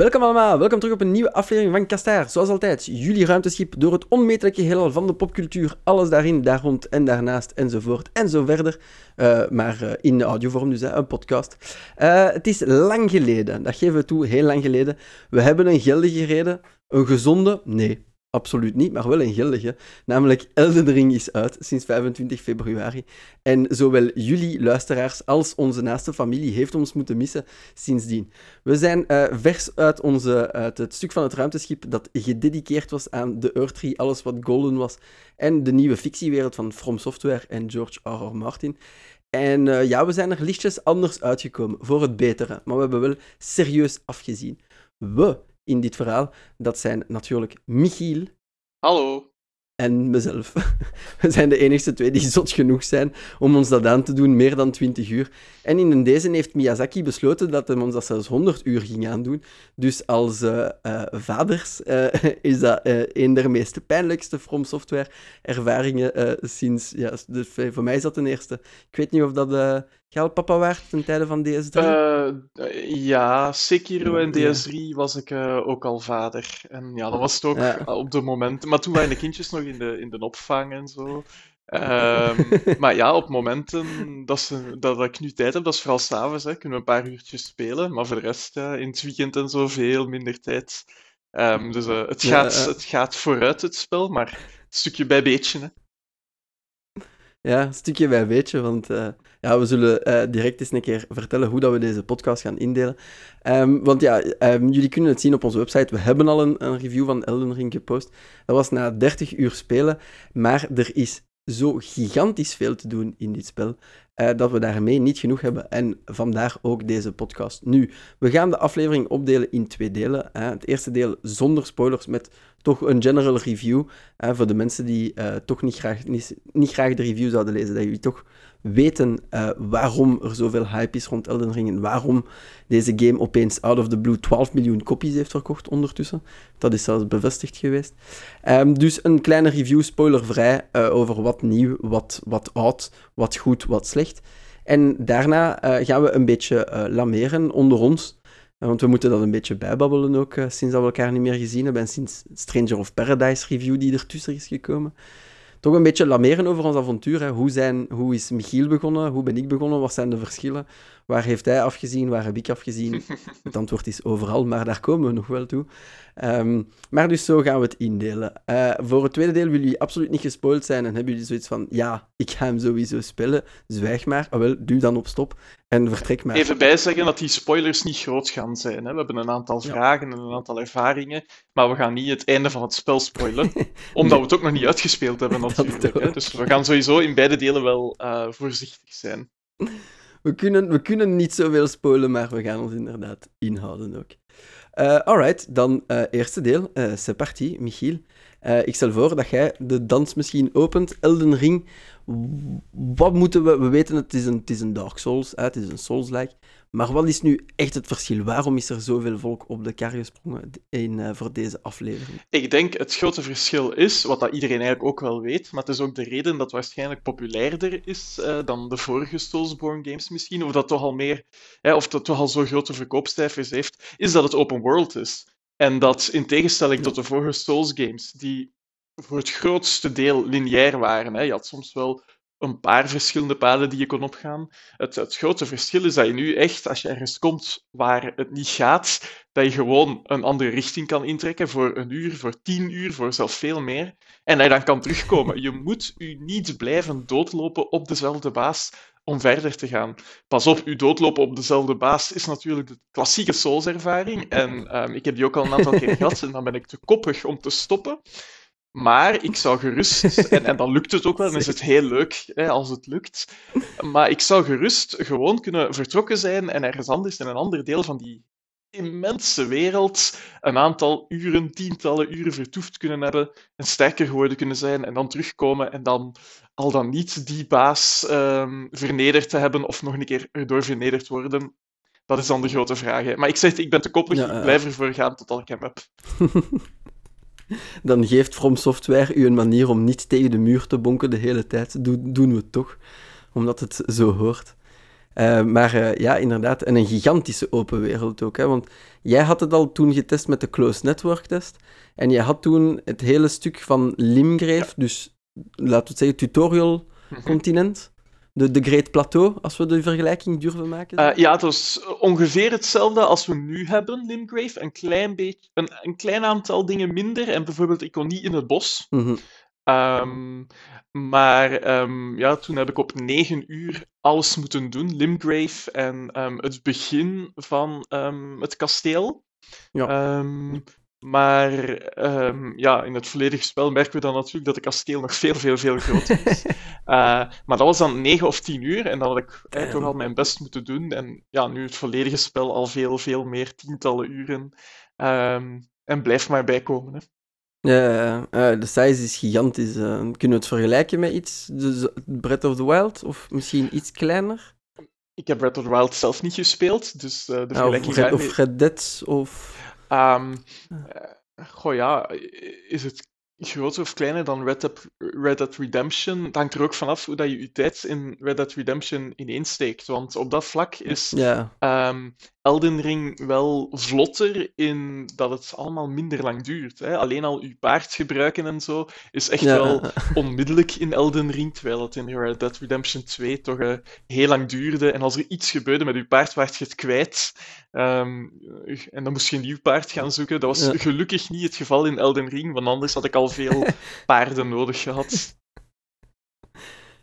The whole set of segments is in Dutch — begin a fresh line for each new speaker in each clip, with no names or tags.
Welkom allemaal, welkom terug op een nieuwe aflevering van Kastaar. Zoals altijd, jullie ruimteschip door het onmetelijke heelal van de popcultuur. Alles daarin, daar rond en daarnaast enzovoort en zo verder. Uh, maar uh, in audiovorm dus, een podcast. Uh, het is lang geleden, dat geven we toe, heel lang geleden. We hebben een geldige reden, een gezonde, nee, Absoluut niet, maar wel een geldige. Namelijk Elden Ring is uit sinds 25 februari. En zowel jullie luisteraars als onze naaste familie heeft ons moeten missen sindsdien. We zijn uh, vers uit, onze, uit het stuk van het ruimteschip dat gedediceerd was aan de Earth alles wat golden was, en de nieuwe fictiewereld van From Software en George R. Martin. En uh, ja, we zijn er lichtjes anders uitgekomen, voor het betere. Maar we hebben wel serieus afgezien. We in dit verhaal, dat zijn natuurlijk Michiel.
Hallo.
En mezelf. We zijn de enigste twee die zot genoeg zijn om ons dat aan te doen, meer dan 20 uur. En in deze heeft Miyazaki besloten dat hij ons dat zelfs 100 uur ging aandoen. Dus als uh, uh, vaders uh, is dat een der meest pijnlijkste From Software ervaringen sinds... Ja, dus voor mij is dat de eerste. Ik weet niet of dat Jij papa waard ten tijde van DS3?
Uh, ja, Sekiro en DS3 was ik uh, ook al vader. En ja, dat was het ook ja. op de moment. Maar toen waren de kindjes nog in de, in de opvang en zo. Um, maar ja, op momenten dat, ze, dat ik nu tijd heb, dat is vooral s'avonds, kunnen we een paar uurtjes spelen. Maar voor de rest, in het weekend en zo, veel minder tijd. Um, dus het, gaat, ja, het gaat vooruit, het spel, maar stukje bij beetje. Hè.
Ja, stukje bij beetje, want uh, ja, we zullen uh, direct eens een keer vertellen hoe dat we deze podcast gaan indelen. Um, want ja, um, jullie kunnen het zien op onze website. We hebben al een, een, review van Elden Ring gepost. Dat was na 30 uur spelen, maar er is zo gigantisch veel te doen in dit spel, uh, dat we daarmee niet genoeg hebben. En vandaar ook deze podcast. Nu, we gaan de aflevering opdelen in twee delen. Hè. Het eerste deel zonder spoilers, met toch een general review. Hè, voor de mensen die uh, toch niet graag, niet, graag de review zouden lezen, dat jullie toch weten uh, waarom er zoveel hype is rond Elden Ring en waarom deze game opeens out of the blue 12 miljoen copies heeft verkocht ondertussen. Dat is zelfs bevestigd geweest. Um, dus een kleine review, spoilervrij, over wat nieuw, wat, wat oud, wat goed, wat slecht. En daarna uh, gaan we een beetje lameren onder ons. Want we moeten dat een beetje bijbabbelen ook, sinds dat we elkaar niet meer gezien hebben. En sinds Stranger of Paradise review die ertussen is gekomen toch een beetje lameren over ons avontuur. Hè. Hoe, zijn, hoe is Michiel begonnen? Hoe ben ik begonnen? Wat zijn de verschillen? Waar heeft hij afgezien? Waar heb ik afgezien? Het antwoord is overal, maar daar komen we nog wel toe. Um, maar dus zo gaan we het indelen. Uh, voor het tweede deel willen jullie absoluut niet gespoild zijn en hebben jullie zoiets van, ja, ik ga hem sowieso spelen, zwijg maar. Ah, wel, duw dan op stop en vertrek maar.
Even bijzeggen dat die spoilers niet groot gaan zijn. Hè? We hebben een aantal vragen en een aantal ervaringen, maar we gaan niet het einde van het spel spoilen, omdat we het ook nog niet uitgespeeld hebben natuurlijk. Hè? Dus we gaan sowieso in beide delen wel uh, voorzichtig zijn.
We kunnen, we kunnen niet zoveel spoilen, maar we gaan ons inderdaad inhouden ook. Uh, alright, dan uh, eerste deel. Uh, c'est parti, Michiel. Ik stel voor dat jij de dans misschien opent. Elden Ring. Wat moeten we... We weten het is een, het is een Dark Souls, hè, het is een Souls-like. Maar wat is nu echt het verschil? Waarom is er zoveel volk op de kar gesprongen in, uh, voor deze aflevering?
Ik denk het grote verschil is, wat dat iedereen eigenlijk ook wel weet, maar het is ook de reden dat waarschijnlijk populairder is uh, dan de vorige Soulsborne games misschien, of dat toch al meer, hè, of dat toch al zo grote verkoopcijfers heeft, is dat het open world is. En dat in tegenstelling tot de vorige Souls games, die voor het grootste deel lineair waren, hè, je had soms wel een paar verschillende paden die je kon opgaan. Het, grote verschil is dat je nu echt, als je ergens komt waar het niet gaat, dat je gewoon een andere richting kan intrekken voor een uur, voor tien uur, voor zelfs veel meer. En dat dan kan terugkomen. Je moet je niet blijven doodlopen op dezelfde baas om verder te gaan. Pas op, u doodlopen op dezelfde baas is natuurlijk de klassieke Souls-ervaring. En um, ik heb die ook al een aantal keer gehad en dan ben ik te koppig om te stoppen. Maar ik zou gerust, en, en dan lukt het ook wel, dan is het heel leuk hè, als het lukt. Maar ik zou gerust gewoon kunnen vertrokken zijn en ergens anders in een ander deel van die immense wereld een aantal uren, tientallen uren vertoefd kunnen hebben en sterker geworden kunnen zijn en dan terugkomen en dan al dan niet die baas um, vernederd te hebben of nog een keer erdoor vernederd worden. Dat is dan de grote vraag. Maar ik zeg, ik ben te koppig, ja, ik blijf ervoor gaan tot ik hem heb.
dan geeft From Software u een manier om niet tegen de muur te bonken de hele tijd. Do doen we het toch, omdat het zo hoort. Uh, maar uh, ja, inderdaad, en een gigantische open wereld ook. Hè? Want jij had het al toen getest met de closed network test. En je had toen het hele stuk van Limgrave, ja. dus laten we het zeggen, tutorial mhm. continent. De, de Great Plateau, als we de vergelijking durven maken?
Uh, ja, het was ongeveer hetzelfde als we nu hebben, Limgrave. Een klein, beetje, een, een klein aantal dingen minder. En bijvoorbeeld, ik kon niet in het bos. Mm -hmm. um, maar um, ja, toen heb ik op negen uur alles moeten doen. Limgrave en um, het begin van het kasteel. Ja. Maar ja, in het volledige spel merken we dan natuurlijk dat het kasteel nog veel, veel, veel groter is. uh, maar dat was dan 9 of 10 uur en dan had ik eh, toch al mijn best moeten doen. En ja, nu het volledige spel al veel, veel meer, tientallen uren. En blijf maar bijkomen. Hè.
Ja, uh, de size is gigantisch. Uh, kunnen we het vergelijken met iets? De Breath of the Wild? Of misschien iets kleiner?
Ik heb Breath of the Wild zelf niet gespeeld, dus uh, de vergelijking...
Ja, of, Red, of Red Dead, of...
Um, goh ja, is het groter of kleiner dan Red Dead, Red Dead Redemption? Het hangt er ook vanaf hoe dat je je tijd in Red Dead Redemption ineensteekt. Want op dat vlak is yeah. um, Elden Ring wel vlotter in dat het allemaal minder lang duurt. Hè? Alleen al je paard gebruiken en zo is echt wel onmiddellijk in Elden Ring, terwijl het in Red Dead Redemption 2 toch uh, heel lang duurde. En als er iets gebeurde met je paard, werd je het kwijt. Um, en dan moest je een nieuw paard gaan zoeken. Dat was gelukkig niet het geval in Elden Ring, want anders had ik al veel paarden nodig gehad.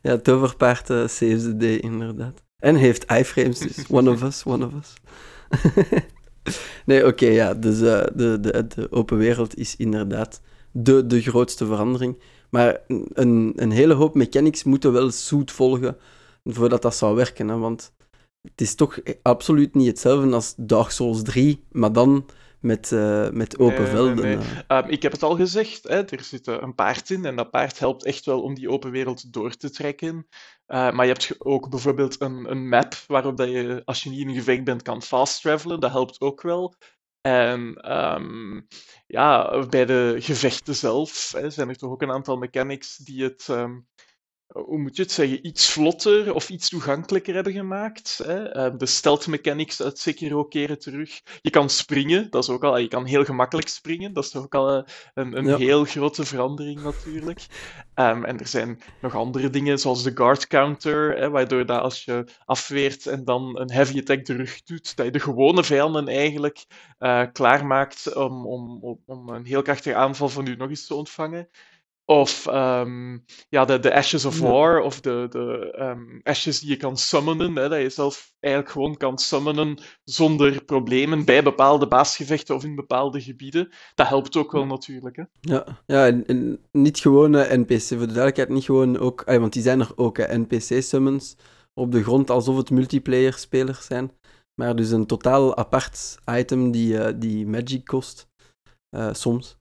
Ja, toverpaard uh, saves the day, inderdaad. En heeft iframes, dus one of us, one of us. nee, oké, ja. Dus uh, de, de, de open wereld is inderdaad de, de grootste verandering. Maar een, een hele hoop mechanics moeten wel zoet volgen voordat dat zou werken. Hè? Want het is toch absoluut niet hetzelfde als Dark Souls 3, maar dan met, uh, met open nee, velden. Nee,
nee. Um, ik heb het al gezegd, hè, er zit een paard in en dat paard helpt echt wel om die open wereld door te trekken. Uh, maar je hebt ook bijvoorbeeld een, een map waarop dat je, als je niet in een gevecht bent, kan fast travelen. Dat helpt ook wel. En um, ja, bij de gevechten zelf hè, zijn er toch ook een aantal mechanics die het um, hoe moet je het zeggen, iets vlotter of iets toegankelijker hebben gemaakt. Hè? Ehm, de stealth mechanics uit Sekiro keren terug. Je kan springen, dat is ook al, je kan heel gemakkelijk springen, dat is toch ook al eh, een, een heel grote verandering natuurlijk. Um, en er zijn nog andere dingen, zoals de guard counter, hè, waardoor dat als je afweert en dan een heavy attack terug doet, dat je de gewone vijanden eigenlijk uh, klaarmaakt om, om, om een heel krachtige aanval van u nog eens te ontvangen. Of um, ja, de, de Ashes of War, of de, de um, Ashes die je kan summonen. Hè, dat je zelf eigenlijk gewoon kan summonen zonder problemen bij bepaalde baasgevechten of in bepaalde gebieden. Dat helpt ook wel natuurlijk. Hè.
Ja, ja en, en niet gewoon NPC, voor de duidelijkheid, niet gewoon ook, want die zijn er ook, NPC-summons op de grond alsof het multiplayer-spelers zijn. Maar dus een totaal apart item die, uh, die magic kost, uh, soms.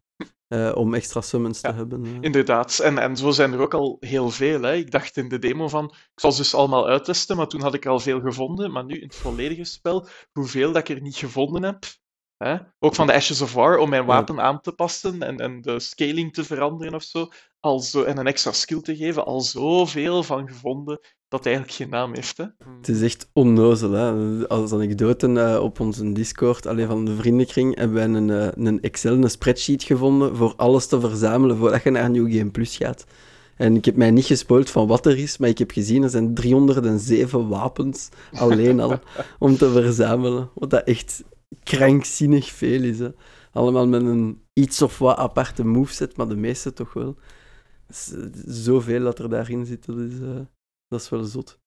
Uh, om extra summons ja, te hebben. Uh.
Inderdaad, en, en zo zijn er ook al heel veel. Hè. Ik dacht in de demo van, ik zal ze dus allemaal uittesten, maar toen had ik al veel gevonden. Maar nu in het volledige spel, hoeveel dat ik er niet gevonden heb. Hè. Ook van de Ashes of War, om mijn wapen ja. aan te passen en, en de scaling te veranderen of zo. Al zo. En een extra skill te geven, al zoveel van gevonden dat eigenlijk geen naam heeft. Hè?
Het is echt onnozel. Hè? Als anekdote uh, op onze Discord, alleen van de vriendenkring, hebben wij een, uh, een Excel, een spreadsheet gevonden voor alles te verzamelen voordat je naar New Game Plus gaat. En ik heb mij niet gespoild van wat er is, maar ik heb gezien, er zijn 307 wapens alleen al om te verzamelen. Wat dat echt krankzinnig veel is. Hè? Allemaal met een iets of wat aparte moveset, maar de meeste toch wel. Zoveel dat er daarin zit, dat is... Uh dat is wel zot.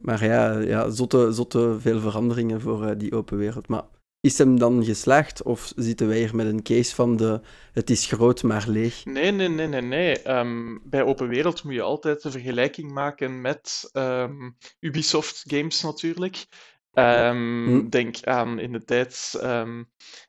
Maar ja, ja zotte, zotte veel veranderingen voor uh, die open wereld. Maar is hem dan geslaagd of zitten wij hier met een case van de het is groot maar leeg?
Nee, nee, nee, nee. nee. Um, bij open wereld moet je altijd de vergelijking maken met um, Ubisoft games natuurlijk. Um, hm. Denk aan in de tijd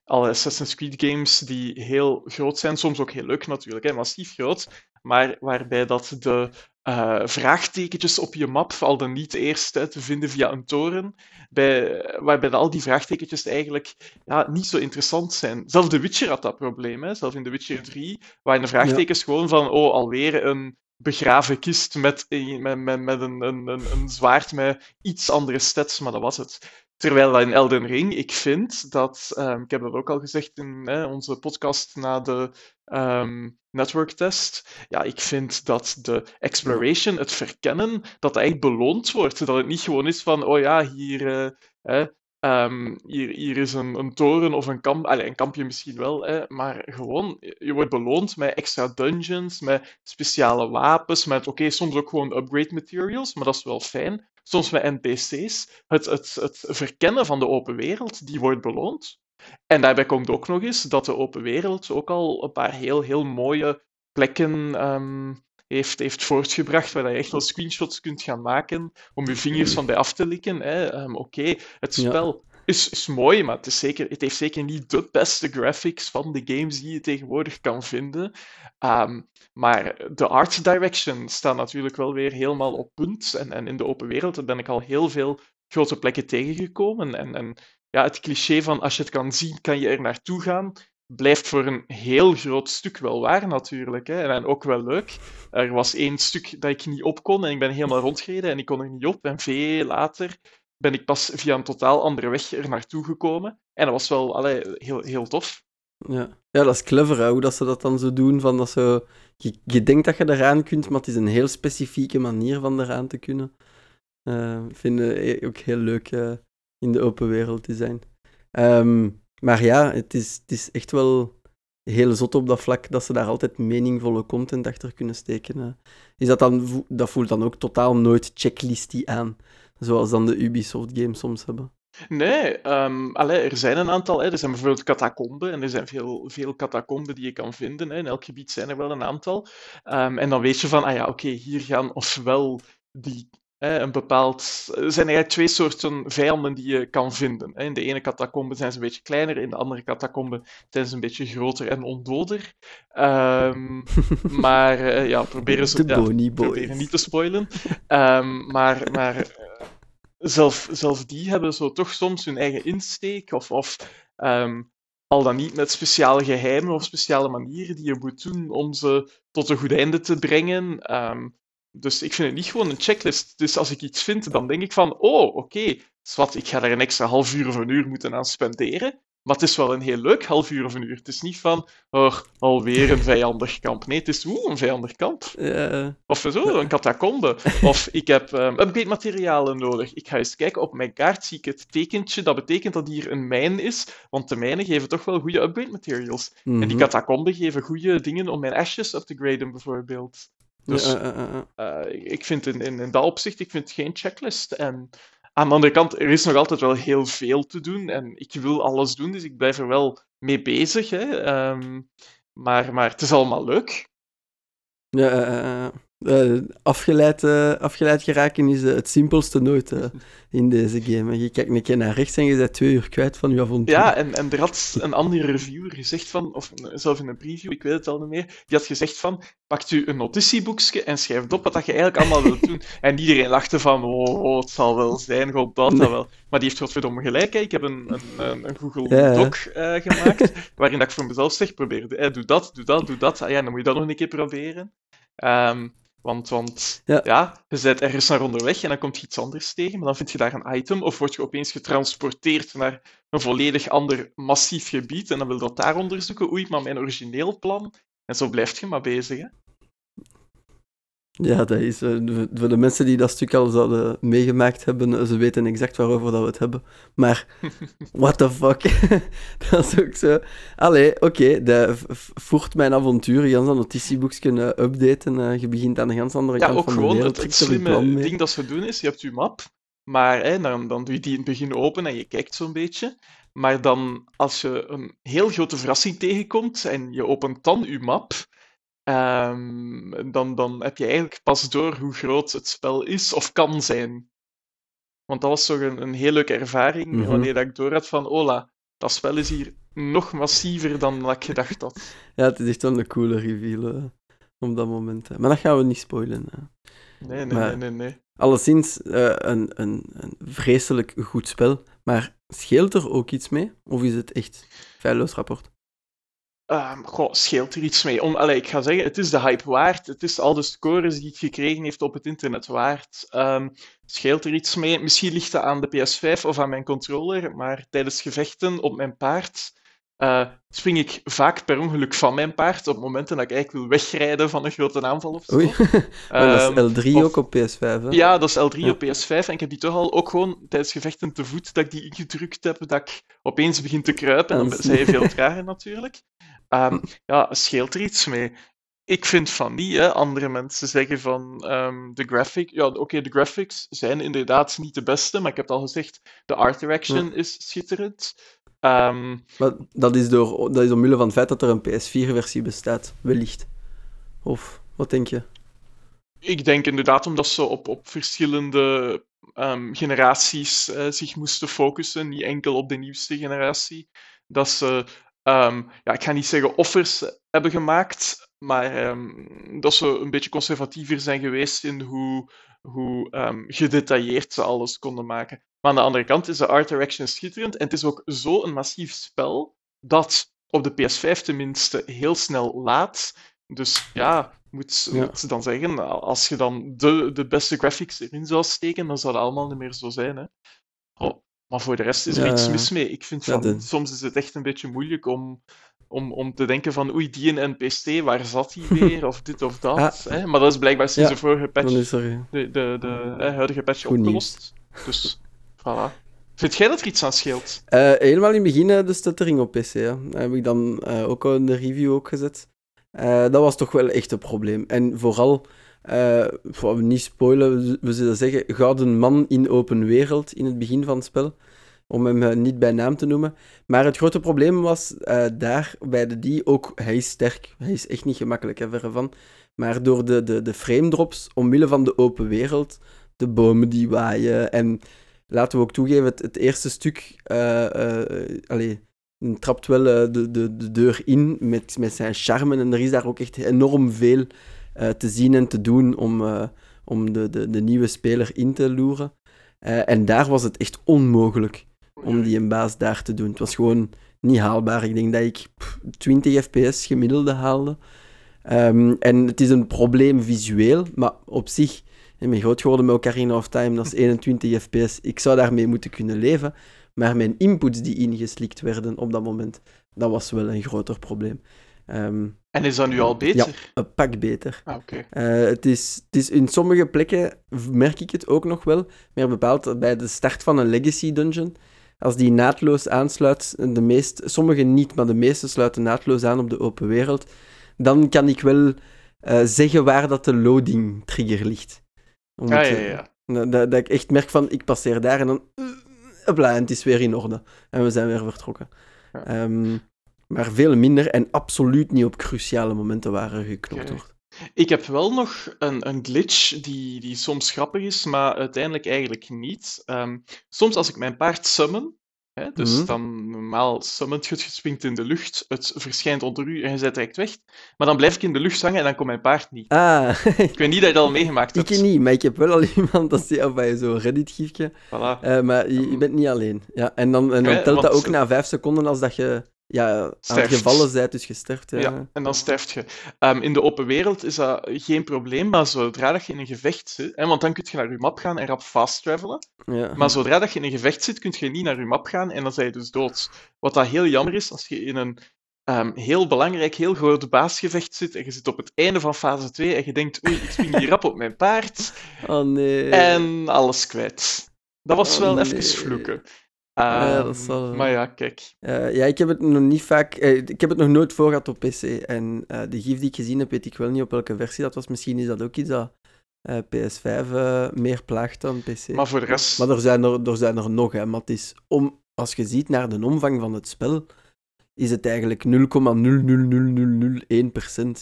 alle Assassin's Creed games die heel groot zijn, soms ook heel leuk natuurlijk, hè, massief groot, maar waarbij dat de uh, vraagtekentjes op je map al dan niet eerst hè, te vinden via een toren, bij, waarbij al die vraagtekentjes eigenlijk ja, niet zo interessant zijn. Zelfs The Witcher had dat probleem. Hè. Zelfs in The Witcher 3 waren de vraagtekens gewoon van, oh, alweer een begraven kist met, met, met, met een, een, een, zwaard met iets andere stats, maar dat was het. Terwijl in Elden Ring, ik vind dat, um, ik heb dat ook al gezegd in hè, onze podcast na de um, network test, ja, ik vind dat de exploration, het verkennen, dat echt beloond wordt. Dat het niet gewoon is van, oh ja, hier, uh, Um, hier, hier is een, een toren of een kamp, allez, een kampje misschien wel, hè, maar gewoon, je wordt beloond met extra dungeons, met speciale wapens, met oké, soms ook gewoon upgrade materials, maar dat is wel fijn. Soms met NPC's. Het, het, het verkennen van de open wereld, die wordt beloond. En daarbij komt ook nog eens dat de open wereld ook al een paar heel, heel mooie plekken um, heeft, heeft voortgebracht, waar je echt wel screenshots kunt gaan maken om je vingers van bij af te likken. Um, Oké, het spel is, is mooi, maar het, is zeker, het heeft zeker niet de beste graphics van de games die je tegenwoordig kan vinden. Um, maar de art direction staat natuurlijk wel weer helemaal op punt. En, en in de open wereld ben ik al heel veel grote plekken tegengekomen. En, en ja, het cliché van als je het kan zien, kan je er naartoe gaan blijft voor een heel groot stuk wel waar natuurlijk. Hè. En ook wel leuk. Er was één stuk dat ik niet op kon en ik ben helemaal rondgereden en ik kon er niet op. En veel later ben ik pas via een totaal andere weg er naartoe gekomen. En dat was wel allee, heel, heel tof.
Ja. ja, dat is clever hoe dat ze dat dan zo doen. Van dat zo, je, denkt dat je eraan kunt, maar het is een heel specifieke manier van eraan te kunnen. Uh, vind ook heel leuk uh, in de open wereld te zijn. Um, maar ja, het is, het is echt wel heel zot op dat vlak dat ze daar altijd meningvolle content achter kunnen steken. Is dat, dan, dat voelt dan ook totaal nooit checklisty aan, zoals dan de Ubisoft games soms hebben.
Nee, um, er zijn een aantal. Hè. Er zijn bijvoorbeeld catacomben en er zijn veel, veel catacomben die je kan vinden. Hè. In elk gebied zijn er wel een aantal. Um, en dan weet je van, ah ja, oké, hier gaan ofwel die een bepaald... Er zijn eigenlijk twee soorten vijanden die je kan vinden. In de ene catacombe zijn ze een beetje kleiner, in de andere catacombe zijn ze een beetje groter en ondoder. Um, maar uh, ja, proberen ze ja, proberen niet te spoilen. Um, maar maar uh, zelf, zelf die hebben zo toch soms hun eigen insteek, of, of um, al dan niet met speciale geheimen of speciale manieren die je moet doen om ze tot een goed einde te brengen. Um, dus ik vind het niet gewoon een checklist. Dus als ik iets vind, dan denk ik van, oh, oké, okay, ik ga er een extra half uur of een uur moeten aan spenderen. Maar het is wel een heel leuk half uur of een uur. Het is niet van, oh, alweer een vijandig kamp. Nee, het is oeh, een vijandig kamp. Of zo, een catacombe. Of ik heb um, upgrade materialen nodig. Ik ga eens kijken, op mijn kaart zie ik het tekentje. Dat betekent dat hier een mijn is, want de mijnen geven toch wel goede upgrade materials. En die mhm. catacomben geven goede dingen om mijn ashes up te graden, bijvoorbeeld. Dus uh, ik vind in, in, in dat opzicht ik vind geen checklist. En aan de andere kant, er is nog altijd wel heel veel te doen. En ik wil alles doen, dus ik blijf er wel mee bezig. Hè. Um, maar, maar het is allemaal leuk.
Ja, uh, afgeleid, uh, afgeleid geraken is het simpelste nooit in deze game. Je kijkt een keer naar rechts en je bent twee uur kwijt van je avontuur.
Ja, en, en er had een andere reviewer gezegd van, of zelf in een preview, ik weet het al niet meer, die had gezegd van, pakt u een notitieboekje en schrijft op wat dat je eigenlijk allemaal wilt doen. En iedereen lachte van, oh, oh het zal wel zijn, god dat nee. wel. Maar die heeft godverdomme gelijk. Hè. Ik heb een, een, een Google Doc gemaakt, waarin dat ik voor mezelf zeg, probeer, doe dat, doe dat, doe dat. Ah, ja, dan moet je dat nog een keer proberen. Um, want, want ja. ja. je bent ergens naar onderweg en dan komt je iets anders tegen, maar dan vind je daar een item of word je opeens getransporteerd naar een volledig ander massief gebied en dan wil je dat daar onderzoeken. Oei, maar mijn origineel plan. En zo blijf je maar bezig. Hè?
Ja, dat is uh, voor de mensen die dat stuk al zouden meegemaakt hebben, eh, ze weten exact waarover dat we het hebben. Maar, what the fuck? dat is ook zo. Allee, oké, okay, voert mijn avontuur. Je kan dat notitieboek kunnen updaten. Uh, je begint aan de ganz andere
ja,
kant
van
de wereld.
Ja, ook gewoon het slimme ding dat ze doen is, je hebt je map, maar hè, dan, dan doe je die in het begin open en je kijkt zo'n beetje. Maar dan, als je een heel grote verrassing tegenkomt en je opent dan je map Um, dan, dan heb je eigenlijk pas door hoe groot het spel is of kan zijn. Want dat was toch een, een heel leuke ervaring, mm -hmm. wanneer dat ik door had van, ola, dat spel is hier nog massiever dan dat ik gedacht had.
Ja, het is echt wel een coole reveal uh, op dat moment. Hè. Maar dat gaan we niet spoilen. Hè.
Nee, nee, nee, nee, nee.
Alleszins uh, een, een, een vreselijk goed spel, maar scheelt er ook iets mee? Of is het echt feilloos rapport?
Um, goh, scheelt er iets mee? Om, ik ga zeggen, het is de hype waard. Het is al de scores die het gekregen heeft op het internet waard. Um, scheelt er iets mee? Misschien ligt het aan de PS5 of aan mijn controller, maar tijdens gevechten op mijn paard uh, spring ik vaak per ongeluk van mijn paard op momenten dat ik eigenlijk wil wegrijden van een grote aanval of zo.
Oei, um, dat is L3 of, ook op PS5, hè?
Ja, dat is L3 ja. op PS5. En ik heb die toch al ook gewoon tijdens gevechten te voet dat ik die ingedrukt heb, dat ik opeens begin te kruipen. En dan zijn je veel trager natuurlijk. Um, ja, scheelt er iets mee? Ik vind van niet. Hè. Andere mensen zeggen van um, de graphic. Ja, oké, okay, de graphics zijn inderdaad niet de beste, maar ik heb het al gezegd, de art direction ja. is schitterend. Um,
maar dat is, door, dat is omwille van het feit dat er een PS4-versie bestaat, wellicht. Of wat denk je?
Ik denk inderdaad omdat ze op, op verschillende um, generaties uh, zich moesten focussen, niet enkel op de nieuwste generatie. Dat ze, um, ja, ik ga niet zeggen offers hebben gemaakt, maar dat ze een beetje conservatiever zijn geweest in hoe, hoe gedetailleerd ze alles konden maken. Maar aan de andere kant is de art direction schitterend en het is ook zo een massief spel dat op de PS5 tenminste heel snel laat. Dus ja, moet, ja. moet dan zeggen, als je dan de, de beste graphics erin zou steken, dan zou dat allemaal niet meer zo zijn. Hè? Oh, maar voor de rest is er ja, iets mis mee. Ik vind van, soms is het echt een beetje moeilijk om, om, om te denken van oei, die NPC, waar zat hij weer? Of dit of dat. Ah. Hè? Maar dat is blijkbaar sinds de vorige patch, de, de, de, de huidige patch Goed opgelost. Nieuws. Dus Voilà. Vind jij dat er iets aan scheelt?
Uh, helemaal in het begin uh, de stuttering op PC. Heb ik dan uh, ook in de review ook gezet. dat was toch wel echt een probleem. En vooral, voor niet spoilen, we zullen zeggen, gouden man in open wereld in het begin van het spel. Om hem niet bij naam te noemen. Maar het grote probleem was daar bij de die ook, hij is sterk. Hij is echt niet gemakkelijk, hè, verre van. Maar door de, de, de frame drops, omwille van de open wereld, de bomen die waaien en laten we ook toegeven, het, eerste stuk uh, uh, allee, trapt wel uh, de, de, de deur in met, met zijn charme. En er is daar ook echt enorm veel te zien en te doen om, om de, de, de nieuwe speler in te loeren. en daar was het echt onmogelijk om die een baas daar te doen. Het was gewoon niet haalbaar. Ik denk dat ik pff, 20 fps gemiddelde haalde. Um, en het is een probleem visueel, maar op zich ik ben groot geworden met Ocarina of Time, dat is 21 fps. Ik zou daarmee moeten kunnen leven. Maar mijn inputs die ingeslikt werden op dat moment, dat was wel een groter probleem. Um,
en is dat nu al beter?
Ja, een pak beter.
Ah, okay.
uh, het, is, het is in sommige plekken merk ik het ook nog wel, meer bepaald bij de start van een Legacy Dungeon. Als die naadloos aansluit, de meest, sommige niet, maar de meeste sluiten naadloos aan op de open wereld, dan kan ik wel uh, zeggen waar dat de loading trigger ligt.
Ja, ja, ja.
Dat, dat, ik echt merk van, ik passeer daar en dan... Uh, en het is weer in orde. En we zijn weer vertrokken. Ja. Um, maar veel minder en absoluut niet op cruciale momenten waar er geknopt wordt.
Ik heb wel nog een, een glitch die, die soms grappig is, maar uiteindelijk eigenlijk niet. Um, soms als ik mijn paard summon, Hè? Dus mm -hmm. dan normaal summit je, het springt in de lucht, het verschijnt onder u en je zet direct weg. Maar dan blijf ik in de lucht hangen en dan komt mijn paard niet.
Ah.
ik weet niet dat je dat al meegemaakt hebt.
Ik niet, maar ik heb wel al iemand dat zie bij zo'n Reddit-gifje.
Voilà.
Uh, maar je, je, bent niet alleen. Ja, en dan, en dan telt dat ook na vijf seconden als dat je ja, gevallen bent, dus gesterft. Ja.
ja, en dan sterft je. Um, in de open wereld is dat geen probleem, maar zodra dat je in een gevecht zit, hè, want dan kun je naar je map gaan en rap fast travelen.
Ja.
Maar zodra dat je in een gevecht zit, kun je niet naar je map gaan en dan zijn je dus dood. Wat dat heel jammer is, als je in een um, heel belangrijk, heel groot baasgevecht zit en je zit op het einde van fase 2 en je denkt, oei, ik spring hier rap op mijn paard.
Oh nee.
En alles kwijt. Dat was
oh,
wel
nee.
even vloeken. Dat
zal...
Maar ja, kijk.
Uh, ja, ik heb het nog niet vaak... Uh, ik heb het nog nooit voor gehad op PC. En uh, de gif die ik gezien heb, weet ik wel niet op welke versie dat was. Misschien is dat ook iets dat PS5 meer plaagt dan PC.
Maar voor de rest...
Maar er zijn er, er, zijn er nog, hè. Maar het is om... Als je ziet naar de omvang van het spel, is het eigenlijk 0,00001%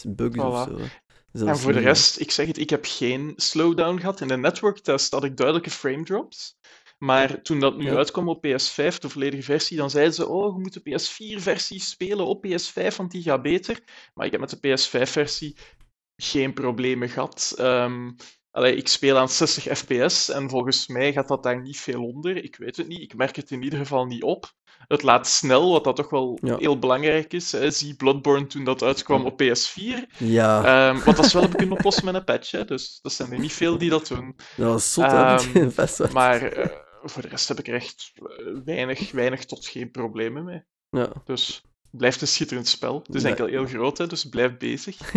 bugs
voilà.
of zo.
En voor de rest, ik zeg het, ik heb geen slowdown gehad. In de network test had ik duidelijke frame drops. Maar toen dat nu ja. uitkwam op PS5, de volledige versie, dan zeiden ze: Oh, je moet de PS4-versie spelen op PS5, want die gaat beter. Maar ik heb met de PS5-versie geen problemen gehad. Um, allee, ik speel aan 60 fps en volgens mij gaat dat daar niet veel onder. Ik weet het niet. Ik merk het in ieder geval niet op. Het laat snel, wat dat toch wel
Ja.
heel belangrijk is. Hè. Zie Bloodborne toen dat uitkwam op PS4.
Ja,
Ehm want dat is wel hebben kunnen oplossen met een patch. Hè. Dus dat zijn er niet veel die dat doen.
dat was zot, hè?
ehm,
Best wel.
Maar eh, voor de rest heb ik er echt eh, weinig, weinig tot geen problemen mee.
Ja.
Dus het blijft een schitterend spel. Het is
Nee.
enkel heel groot, hè, dus blijf bezig.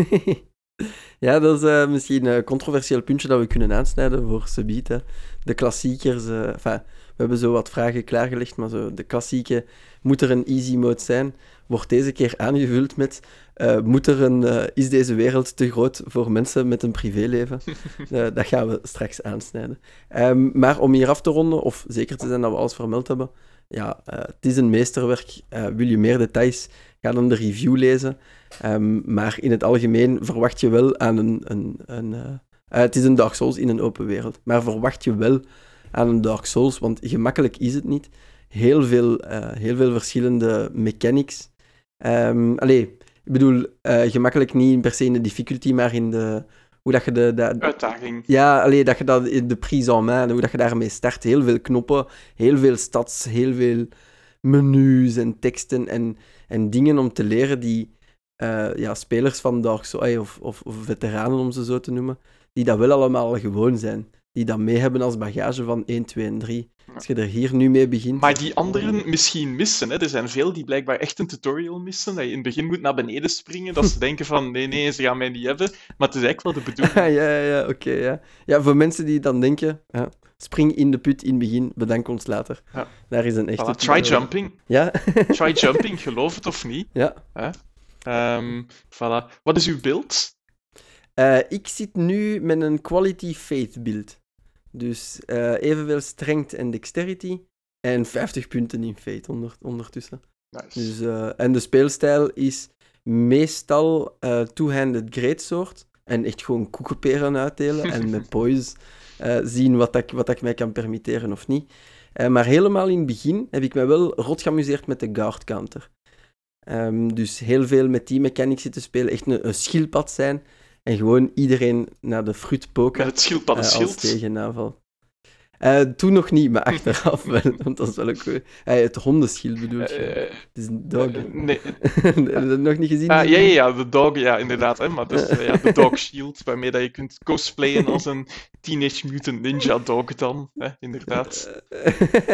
ja, dat is eh, misschien een controversieel puntje dat we kunnen aansnijden voor Subiet. De klassiekers, eh, we hebben zo wat vragen klaargelegd, maar zo de klassieke, moet er een easy mode zijn? Wordt deze keer aangevuld met, eh, moet er een, eh, is deze wereld te groot voor mensen met een privéleven? Eh, dat gaan we straks aansnijden. Ehm, maar om hier af te ronden, of zeker te zijn dat we alles vermeld hebben, ja, het is een meesterwerk. Wil je meer details, ga dan de review lezen. Ehm, maar in het algemeen verwacht je wel aan een... een, een het is een Dark Souls in een open wereld, maar verwacht je wel aan een Dark Souls, want gemakkelijk is het niet. Heel veel, heel veel verschillende mechanics. Allee, ik bedoel, eh, gemakkelijk niet per se in de difficulty, maar in de... Hoe dat je de, de,
Uitdaging.
ja, allee, dat je dat in de prise en main, hoe dat je daarmee start. Heel veel knoppen, heel veel stads, heel veel menus en teksten en, en dingen om te leren die eh, ja, spelers van Dark Souls, of, of, of veteranen om ze zo te noemen, die dat wel allemaal al gewoon zijn. Die dat mee hebben als bagage van 1, 2 en 3. Als je er hier nu mee begint...
Maar die anderen misschien missen. Hè. Er zijn veel die blijkbaar echt een tutorial missen. Dat je in het begin moet naar beneden springen. Dat ze denken van nee, nee, ze gaan mij niet hebben. Maar het is eigenlijk wel de bedoeling.
Ja, ja, ja, oké, ja. Ja, voor mensen die dan denken, ja, spring in de put in het begin, bedank ons later.
Ja.
Daar is een echte...
Voilà, try jumping.
Ja,
Try jumping, geloof het of niet.
ja.
Ehm voilà. Wat is uw beeld?
Eh, ik zit nu met een quality faith build. Dus eh, evenveel strength en dexterity. En 50 punten in onder, ondertussen.
Nice.
Dus, eh, en de speelstijl is meestal eh two-handed greatsword. En echt gewoon koekenperen uitdelen. en met eh, zien wat, ik, wat ik mij kan permitteren of niet. Maar helemaal in het begin heb ik me wel rot geamuseerd met de guard counter. Ehm, dus heel veel met die mechanics zitten spelen. Echt een, een schildpad zijn. En gewoon iedereen naar de fruit poken
het
eh, als tegenaanval. Eh, toen nog niet, maar achteraf wel. Want dat is wel een goeie. Eh, het hondenschild bedoel je? Het is een dog.
nee.
Heb je dat nog niet gezien?
Ah, ja, ja, ja, de dog, ja, inderdaad. Hè, maar dus, ja, de dog shield, waarmee dat je kunt cosplayen als een Teenage Mutant Ninja dog dan. Hè, inderdaad.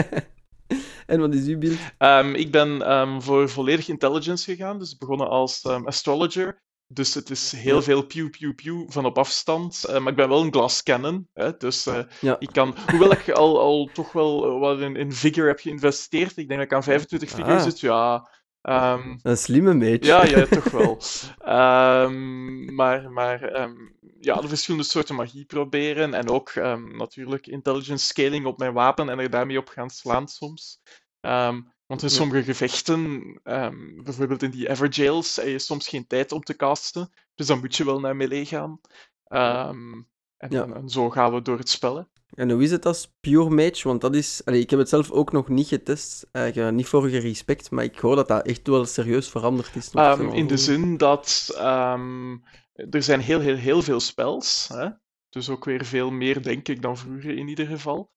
en wat is uw beeld?
Ehm, ik ben ehm, voor volledig intelligence gegaan, dus begonnen als ehm, astrologer. Dus het is heel veel pew pew pew van op afstand. Eh, maar ik ben wel een glass cannon. Hè, dus eh,
Ja.
ik kan, hoewel ik al, al toch wel eh, wat in, in vigor heb geïnvesteerd, ik denk dat ik aan 25 vigor
Ah.
zit, ja. ehm,
Een slimme mage.
ja, ja, toch wel. Ehm, maar maar ehm, ja, de verschillende soorten magie proberen. En ook natuurlijk intelligence scaling op mijn wapen en er daarmee op gaan slaan soms. Ehm, want in
Ja.
sommige gevechten, ehm, bijvoorbeeld in die Everjails, heb je soms geen tijd om te casten. Dus dan moet je wel naar melee gaan. Ehm, en,
Ja.
en, en zo gaan we door het spel. hè.
En hoe is het als pure mage? Want dat is... Allee, ik heb het zelf ook nog niet getest. Eh, heb er niet voor gerespect, maar ik hoor dat dat echt wel serieus veranderd is.
Ehm, in de zin dat er zijn heel, heel, heel veel spels. Hè? Dus ook weer veel meer, denk ik, dan vroeger in ieder geval.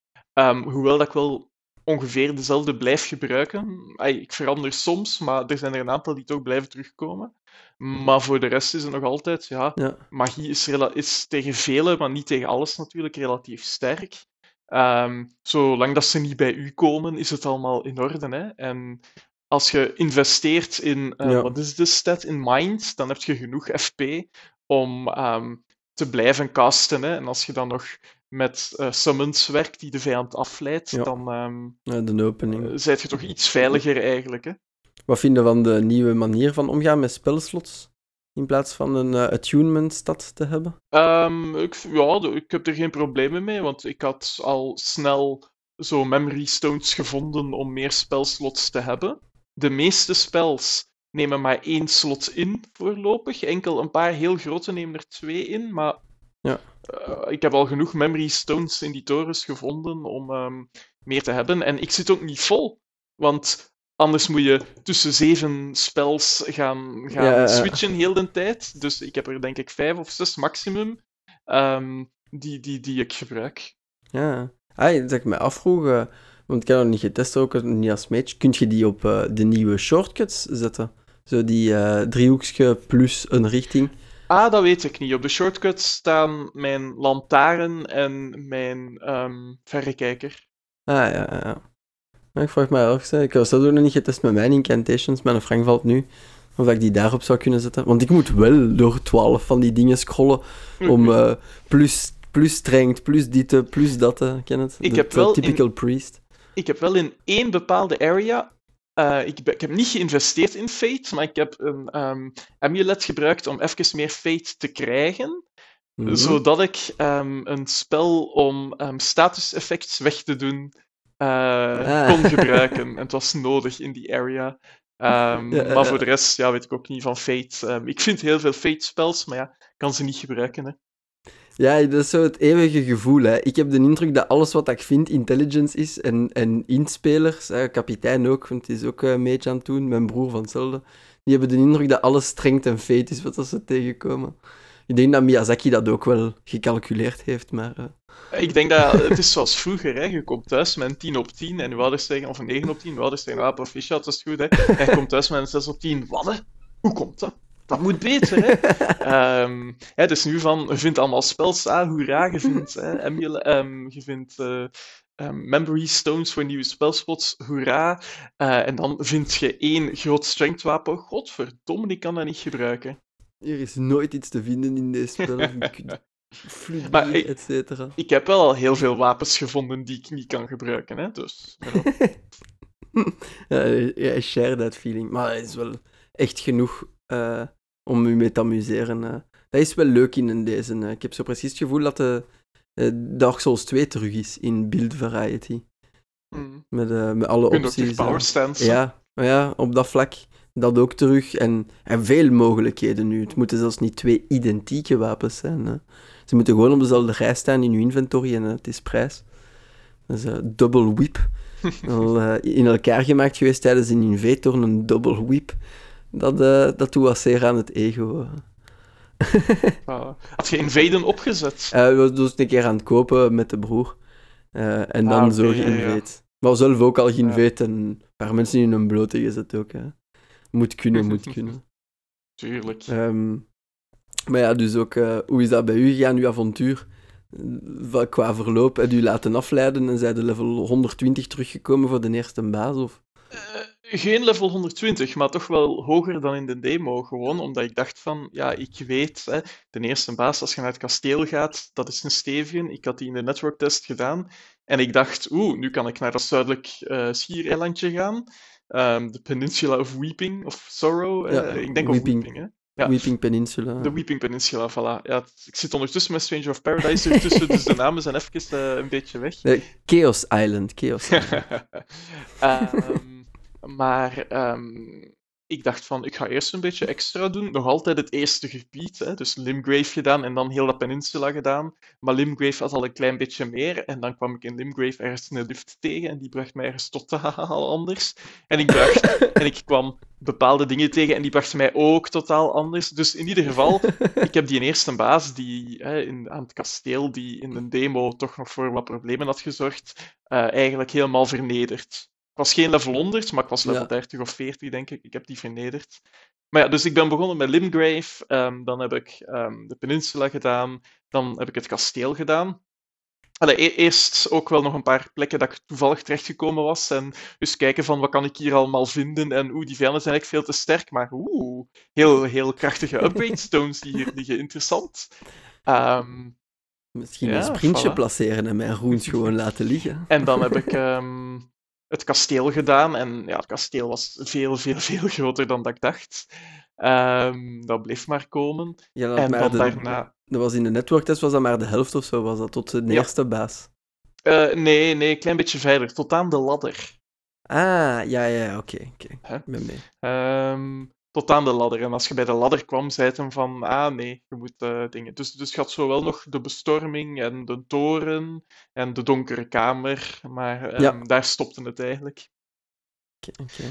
Hoewel dat ik wel ongeveer dezelfde blijf gebruiken. Ik verander soms, maar er zijn er een aantal die toch blijven terugkomen. Maar voor de rest is het nog altijd, ja,
Ja.
magie is, is tegen velen, maar niet tegen alles natuurlijk, relatief sterk. Ehm, zolang dat ze niet bij u komen, is het allemaal in orde. Hè? En als je investeert in, eh,
Ja.
wat is de stat, in mind, dan heb je genoeg FP om ehm, te blijven casten. Hè? En als je dan nog met eh, summons werkt die de vijand afleidt,
Ja.
dan ehm
Ja, de opening.
eh, zijt je toch iets veiliger eigenlijk. Hè?
Wat vinden we van de nieuwe manier van omgaan met spelslots? In plaats van een eh, attunement stad te hebben?
Ehm, ik, ja, ik heb er geen problemen mee, want ik had al snel zo memory stones gevonden om meer spelslots te hebben. De meeste spels nemen maar één slot in voorlopig. Enkel een paar heel grote nemen er twee in, maar
Ja.
eh, ik heb al genoeg memory stones in die torens gevonden om ehm, meer te hebben. En ik zit ook niet vol, want anders moet je tussen zeven spels gaan, gaan
Ja, ja, ja.
switchen heel de tijd. Dus ik heb er denk ik vijf of zes maximum. Ehm, die, die, die ik gebruik.
Ja. Ah, dat ik me afvroeg, eh, want ik heb nog niet getest, ook niet als match. Kun je die op eh, de nieuwe shortcuts zetten? Zo die eh driehoekje plus een richting.
Ah, dat weet ik niet. Op de shortcuts staan mijn lantaarn en mijn ehm, verrekijker.
Ah, ja, ja. Maar ik vraag me erg, ik was dat ook nog niet getest met mijn incantations, mijn Frank valt nu. Of ik die daarop zou kunnen zetten. Want ik moet wel door 12 van die dingen scrollen om
Mhm.
eh, plus, plus strength, plus dit, plus dat, ken het?
Ik
De-
heb wel
typical priest.
Ik heb wel in één bepaalde area. Eh, ik, ik heb niet geïnvesteerd in Fate, maar ik heb een ehm, amulet gebruikt om even meer Fate te krijgen.
Mhm.
Zodat ik ehm, een spel om ehm status effects weg te doen eh,
Ah.
kon gebruiken. En het was nodig in die area.
Ja,
maar voor de rest ja, weet ik ook niet van Fate. Ik vind heel veel Fate-spels, maar ja, ik kan ze niet gebruiken. Hè.
Ja, dat is zo het eeuwige gevoel. Hè. Ik heb de indruk dat alles wat ik vind intelligence is. En, en inspelers, hè, kapitein ook, want die is ook eh, een beetje aan het doen, mijn broer van hetzelfde. Die hebben de indruk dat alles strength en fate is wat ze tegenkomen. Ik denk dat Miyazaki dat ook wel gecalculeerd heeft, maar... eh,
Ik denk dat het is zoals vroeger. Hè. Je komt thuis met een 10 op 10 en je ouders zeggen, of een 9 op 10. Je ouders zeggen, ah, proficiat, dat is goed. Hè. En je komt thuis met een 6 op 10. Wat? Hoe komt dat? Dat moet beter, hè? Hè, dus nu van, je vindt allemaal spels, ah, hoera, je vindt, hè, ehm, je vindt eh, ehm, memory stones voor nieuwe spelspots, hoera. Eh, en dan vind je één groot strengthwapen. Godverdomme, ik kan dat niet gebruiken.
Hier is nooit iets te vinden in deze spellen. Je kunt fluit
Maar
bier,
ik-
et cetera.
Ik heb wel al heel veel wapens gevonden die ik niet kan gebruiken, hè? Dus, ja.
Ja, I share that feeling. Maar het is wel echt genoeg eh, om u mee te amuseren. eh. Dat is wel leuk in een deze. eh. Ik heb zo precies het gevoel dat de Dark Souls 2 terug is in build variety.
Mm.
Met, eh, met alle
kunt
opties.
power stance.
Ja, ja, op dat vlak. Dat ook terug. En, en veel mogelijkheden nu. Het moeten zelfs niet twee identieke wapens zijn. hè. Ze moeten gewoon op dezelfde rij staan in uw inventory en het is prijs. Dat is een double whip. Al eh, in elkaar gemaakt geweest tijdens een invator, een double whip. Dat, eh dat doet wat zeer aan het ego.
Ah, had je Invaden opgezet?
Eh, we waren dus een keer aan het kopen met de broer. Eh, en dan
Ah, oké,
zo
ja, ja.
geïnvade. Maar zelf ook al geïnvade en een paar mensen in een blote gezet ook. Hè. Moet kunnen, moet kunnen.
Tuurlijk.
Ehm, maar ja, dus ook, hoe is dat bij u gegaan, uw avontuur? Wa- Qua verloop, heb je u laten afleiden en zijn de level 120 teruggekomen voor de eerste baas? Of?
Geen level 120, maar toch wel hoger dan in de demo. Gewoon omdat ik dacht van, ja, ik weet, hè, de eerste baas, als je naar het kasteel gaat, dat is een Stevian. Ik had die in de networktest gedaan. En ik dacht, oeh, nu kan ik naar dat zuidelijk eh schiereilandje gaan. Ehm, de Peninsula of Weeping, of Sorrow.
Ja,
eh, ik denk
Weeping.
of Weeping, hè. Ja.
Weeping Peninsula.
De Weeping Peninsula, voilà. Ja, ik zit ondertussen met Stranger of Paradise ertussen, dus de namen zijn even eh, een beetje weg.
Nee, Chaos Island. Chaos Island.
Ehm, maar ehm, ik dacht van, ik ga eerst een beetje extra doen. Nog altijd het eerste gebied, hè, dus Limgrave gedaan en dan heel dat peninsula gedaan. Maar Limgrave had al een klein beetje meer. En dan kwam ik in Limgrave ergens een lift tegen en die bracht mij ergens totaal anders. En ik, bracht, en ik kwam bepaalde dingen tegen en die brachten mij ook totaal anders. Dus in ieder geval, ik heb die eerste baas die hè, in, aan het kasteel, die in de demo toch nog voor wat problemen had gezorgd, eh, eigenlijk helemaal vernederd. Ik was geen level 100, maar ik was level
Ja.
30 of 40, denk ik. Ik heb die vernederd. Maar ja, dus ik ben begonnen met Limgrave. ehm, dan heb ik ehm, de peninsula gedaan. Dan heb ik het kasteel gedaan. Allee, e- eerst ook wel nog een paar plekken dat ik toevallig terechtgekomen was. En dus kijken van wat kan ik hier allemaal vinden. En oeh, die vijanden zijn eigenlijk veel te sterk. Maar oeh, heel, heel krachtige upgrade stones. Die hier liggen interessant. Ehm,
Misschien
Ja,
een sprintje
voilà.
placeren en mijn roens gewoon laten liggen.
En dan heb ik het kasteel gedaan. En ja, het kasteel was veel, veel, veel groter dan dat ik dacht. Ehm, dat bleef maar komen.
Ja, dat,
En
maar de,
daarna...
dat was in de networktest was dat maar de helft of zo, was dat tot de
Ja.
eerste baas.
Eh, nee, nee, een klein beetje verder. Tot aan de ladder.
Ah, ja, ja, oké, oké.
Hè?
Ik ben mee.
Ehm, tot aan de ladder. En als je bij de ladder kwam, zei het hem van, ah nee, je moet eh, dingen. Dus, dus je had zowel nog de bestorming en de toren en de donkere kamer. Maar ehm,
Ja.
daar stopte het eigenlijk.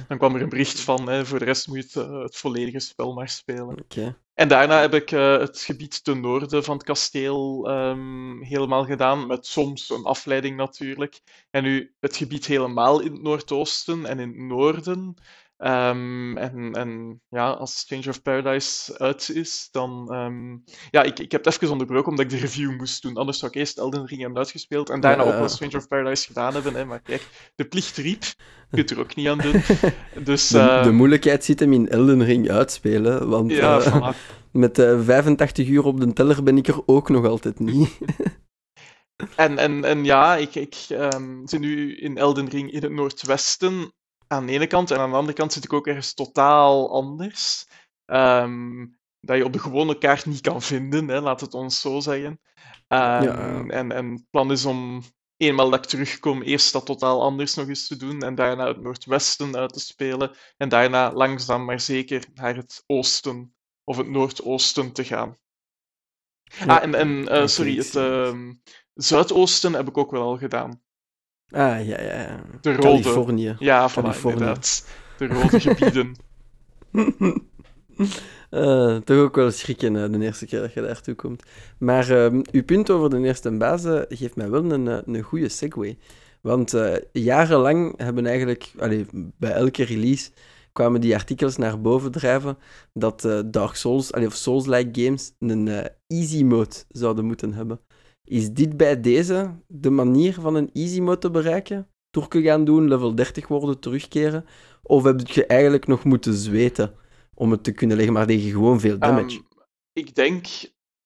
Dan kwam er een bericht van, hè, voor de rest moet je het, uh, het volledige spel maar spelen.
Okay.
En daarna heb ik uh, het gebied ten noorden van het kasteel um, helemaal gedaan, met soms een afleiding natuurlijk. En nu het gebied helemaal in het noordoosten en in het noorden. Um, en, en ja, als Stranger of Paradise uit is, dan... Um, ja, ik, ik heb het even onderbroken omdat ik de review moest doen. Anders zou ik eerst Elden Ring hebben uitgespeeld en daarna
Ja,
ook wel
ja.
Stranger of Paradise gedaan hebben. Hè. Maar kijk, de plicht riep. Je kunt er ook niet aan doen. Dus,
De, de
ehm,
moeilijkheid zit hem in Elden Ring uitspelen, want
ja,
eh, met eh, 85 uur op de teller ben ik er ook nog altijd niet.
En, en, en ja, ik, ik ehm, zit nu in Elden Ring in het noordwesten aan de ene kant. En aan de andere kant zit ik ook ergens totaal anders. Ehm, dat je op de gewone kaart niet kan vinden, hè, laat het ons zo zeggen. Ehm,
Ja.
en, en het plan is om, eenmaal dat ik terugkom, eerst dat totaal anders nog eens te doen. En daarna het noordwesten uit te spelen. En daarna langzaam maar zeker naar het oosten of het noordoosten te gaan.
Ja.
Ah, en, en eh, sorry, het. ehm, zuidoosten heb ik ook wel al gedaan.
Ah, ja, ja. ja.
De rode.
Californië.
Ja, voilà,
Californië.
inderdaad. De rode gebieden.
Eh, toch ook wel schrikken eh, de eerste keer dat je daartoe komt. Maar ehm, uw punt over de eerste baas eh, geeft mij wel een, eh, een goede segue. Want jarenlang hebben eigenlijk, allee, bij elke release, kwamen die artikels naar boven drijven dat Dark Souls, allee, of Souls-like games, een easy mode zouden moeten hebben. Is dit bij deze de manier van een easy mode te bereiken? Torken gaan doen, level 30 worden, terugkeren? Of heb je eigenlijk nog moeten zweten om het te kunnen leggen, maar tegen gewoon veel damage?
Ehm, ik denk,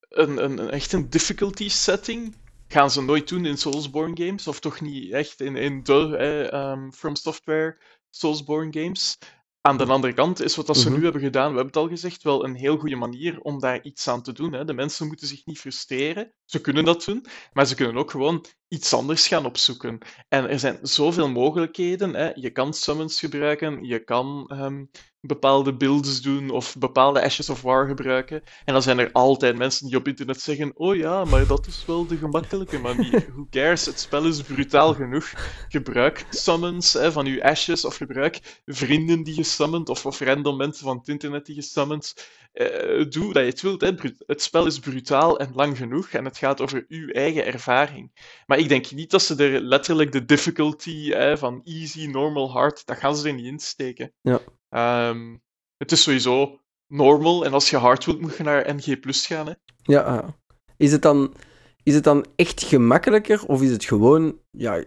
een, een, een, echt een difficulty setting gaan ze nooit doen in Soulsborne games. Of toch niet echt in, in de eh, From Software Soulsborne games. Aan de andere kant is wat dat ze
Mhm.
nu hebben gedaan, we hebben het al gezegd, wel een heel goede manier om daar iets aan te doen. Hè. De mensen moeten zich niet frustreren. Ze kunnen dat doen, maar ze kunnen ook gewoon iets anders gaan opzoeken. En er zijn zoveel mogelijkheden. Hè. Je kan summons gebruiken, je kan ehm, bepaalde builds doen of bepaalde Ashes of War gebruiken. En dan zijn er altijd mensen die op internet zeggen: Oh ja, maar dat is wel de gemakkelijke manier. Who cares? Het spel is brutaal genoeg. Gebruik summons hè, van uw Ashes of gebruik vrienden die je summont of, of random mensen van het internet die je summont. Eh, doe dat je het wilt. Hè. Het spel is brutaal en lang genoeg en het gaat over uw eigen ervaring. Maar ik denk niet dat ze er letterlijk de difficulty hè, van easy, normal, hard, dat gaan ze er niet in steken.
Ja.
Ehm, het is sowieso normal en als je hard wilt, moet je naar NG Plus gaan. Hè.
Ja, ah. is het, dan, is het dan echt gemakkelijker of is het gewoon, ja,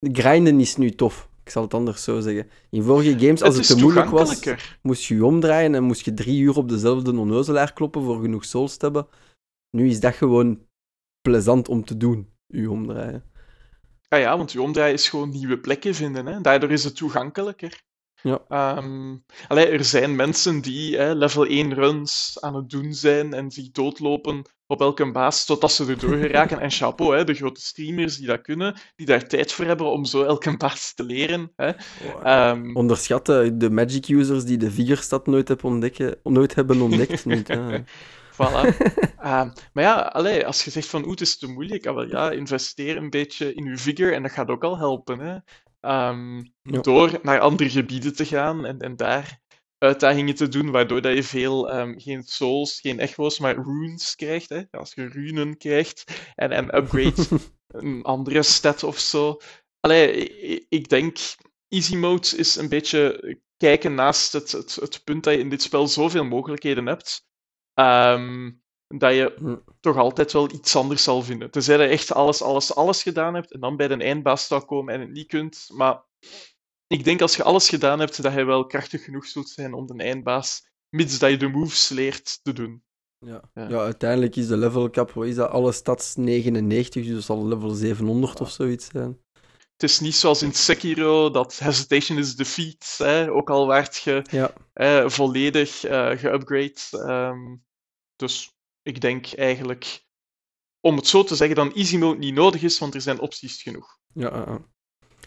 grinden is nu tof. Ik zal het anders zo zeggen. In vorige games, als het, te moeilijk was, moest je je omdraaien en moest je drie uur op dezelfde onnozelaar kloppen voor genoeg souls te hebben. Nu is dat gewoon plezant om te doen, je omdraaien.
Ah ja, want je omdraai is gewoon nieuwe plekken vinden. Hè. Daardoor is het toegankelijker.
Ja.
Allee, er zijn mensen die hè, level 1 runs aan het doen zijn en zich doodlopen op elke baas totdat ze erdoor geraken. En chapeau, hè, de grote streamers die dat kunnen, die daar tijd voor hebben om zo elke baas te leren. Hè. Ehm,
Onderschatten de magic users die de Viggerstad nooit, heb ontdekken, nooit hebben ontdekt. niet.
Voilà. Ehm, maar ja, allee, als je zegt van oeh, het is te moeilijk, ah, wel, ja, investeer een beetje in je vigor en dat gaat ook al helpen. Hè? Ehm,
Ja.
Door naar andere gebieden te gaan en, en daar uitdagingen te doen, waardoor dat je veel, ehm, geen souls, geen echo's, maar runes krijgt. Hè? Als je runen krijgt en, en upgrade een andere stat of zo. Allee, ik denk, easy mode is een beetje kijken naast het, het, het punt dat je in dit spel zoveel mogelijkheden hebt, ehm, dat je
Hm.
toch altijd wel iets anders zal vinden. Tenzij je echt alles, alles, alles gedaan hebt en dan bij de eindbaas zou komen en het niet kunt. Maar ik denk als je alles gedaan hebt, dat je wel krachtig genoeg zult zijn om de eindbaas, mits dat je de moves leert, te doen.
Ja.
Ja.
ja, uiteindelijk is de level cap, wat is dat, alle stats 99, dus dat zal level 700 of zoiets zijn.
Het is niet zoals in Sekiro, dat hesitation is defeat, hè, ook al werd je
Ja,
eh, volledig eh geupgrade. ehm, dus ik denk eigenlijk, om het zo te zeggen, dan easy mode niet nodig is, want er zijn opties genoeg.
ja. ah.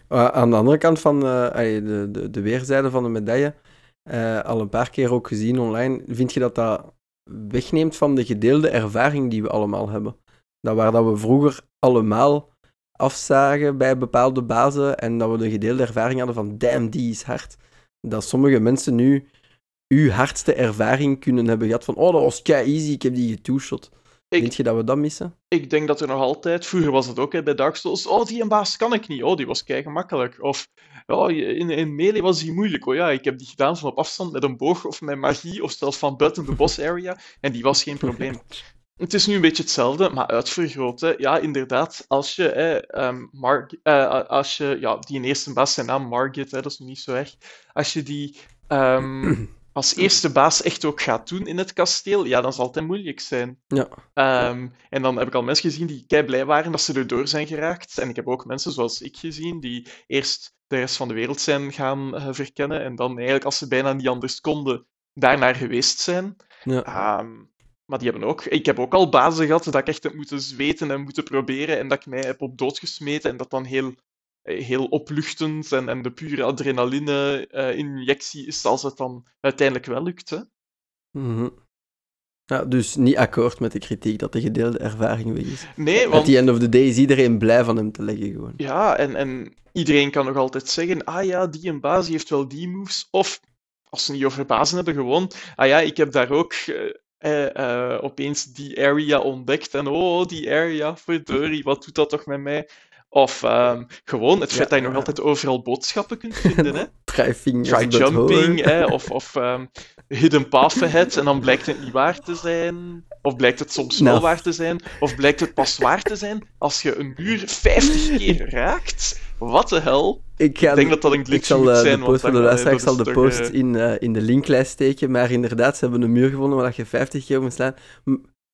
Uh, aan de andere kant van uh, de, de, de weerzijde van de medaille, uh, al een paar keer ook gezien online, vind je dat dat wegneemt van de gedeelde ervaring die we allemaal hebben. Dat waar dat we vroeger allemaal afzagen bij bepaalde bazen en dat we de gedeelde ervaring hadden van damn, die is hard. Dat sommige mensen nu uw hardste ervaring kunnen hebben gehad van oh, dat was kei easy, ik heb die getoeshot. Denk je dat we dat missen?
Ik denk dat er nog altijd, vroeger was het ook hè, bij Dark Souls, oh, die een baas kan ik niet, oh, die was kei gemakkelijk. Of, oh, in, in Melee was die moeilijk, oh ja, ik heb die gedaan van op afstand met een boog of met magie, of zelfs van buiten de boss area, en die was geen probleem. Het is nu een beetje hetzelfde, maar uitvergroten. Ja, inderdaad, als je, hè, eh, als je ja, die eerste baas, zijn naam Margit, hè, dat is nu niet zo erg. Als je die ehm, als eerste baas echt ook gaat doen in het kasteel, ja, dan zal het moeilijk zijn.
Ja.
Ehm, en dan heb ik al mensen gezien die kei blij waren dat ze erdoor zijn geraakt. En ik heb ook mensen zoals ik gezien, die eerst de rest van de wereld zijn gaan eh, verkennen en dan eigenlijk, als ze bijna niet anders konden, daarnaar geweest zijn.
Ja.
Maar die hebben ook... Ik heb ook al bazen gehad dat ik echt heb moeten zweten en moeten proberen en dat ik mij heb op dood gesmeten en dat dan heel, eh, heel opluchtend en, en de pure adrenaline-injectie is als het dan uiteindelijk wel lukt. Hè?
Mhm. ja. Dus niet akkoord met de kritiek dat de gedeelde ervaring weg is.
Nee,
At
want
the end of the day is iedereen blij van hem te leggen gewoon.
Ja, en, en iedereen kan nog altijd zeggen, ah ja, die en baas heeft wel die moves. Of, als ze niet over bazen hebben, gewoon, ah ja, ik heb daar ook eh, opeens die area ontdekt. En oh, die area, verdorie, wat doet dat toch met mij? Of ehm, gewoon het
Ja,
feit dat je nog altijd overal boodschappen kunt vinden, hè.
Try
jumping, hè, of, of ehm, hidden path ahead, en dan blijkt het niet waar te zijn. Of blijkt het soms wel
Nou.
waar te zijn. Of blijkt het pas waar te zijn als je een muur 50 keer raakt. Wat de hel?
Ik, ga
Ik denk dat dat een glitch
zal
moet
eh,
zijn.
de post voor de
eh,
luisteraar, ik zal de post
eh,
in, in de linklijst steken, maar inderdaad, ze hebben een muur gevonden waar je 50 keer moet slaan.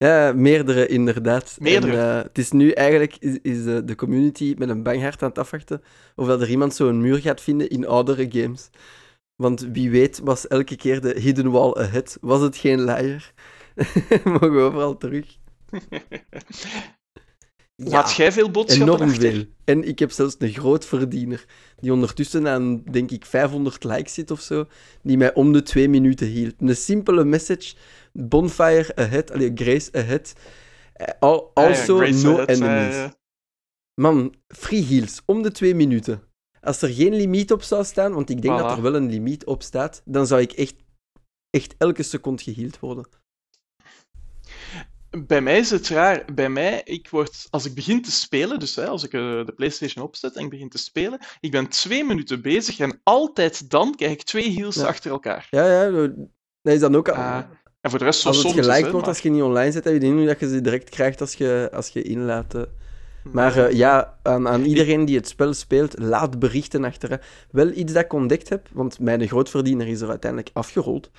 Ja, meerdere inderdaad.
Meerdere?
En, het is nu eigenlijk is, is eh, de community met een bang hart aan het afwachten of dat er iemand zo'n muur gaat vinden in oudere games. Want wie weet was elke keer de hidden wall ahead. Was het geen liar? Mogen we overal terug.
Laat jij veel boodschappen
Enorm
achter?
veel. En ik heb zelfs een groot verdiener, die ondertussen aan, denk ik, 500 likes zit of zo, die mij om de twee minuten hield. Een simpele message, bonfire ahead, allee, grace ahead, al-
Ah ja,
also
Grace
no
Ahead,
enemies. Man, free heals, om de twee minuten. Als er geen limiet op zou staan, want ik denk dat er wel een limiet op staat, dan zou ik echt, echt elke seconde geheeld worden.
Bij mij is het raar. Bij mij, ik word, als ik begin te spelen, dus hè, als ik eh, de PlayStation opzet en ik begin te spelen, ik ben twee minuten bezig en altijd dan krijg ik twee heals
Ja.
achter elkaar.
Ja, ja, dat is dan ook... al-
Ah, en voor de rest zo
als het
soms. is,
geliked
hè,
wordt,
maar-
als je niet online zit, heb je de indruk dat je ze direct krijgt als je, als je inlaat. eh. Maar eh, ja, aan, aan iedereen die het spel speelt, laat berichten achter. Wel iets dat ik ontdekt heb, want mijn grootverdiener is er uiteindelijk afgerold.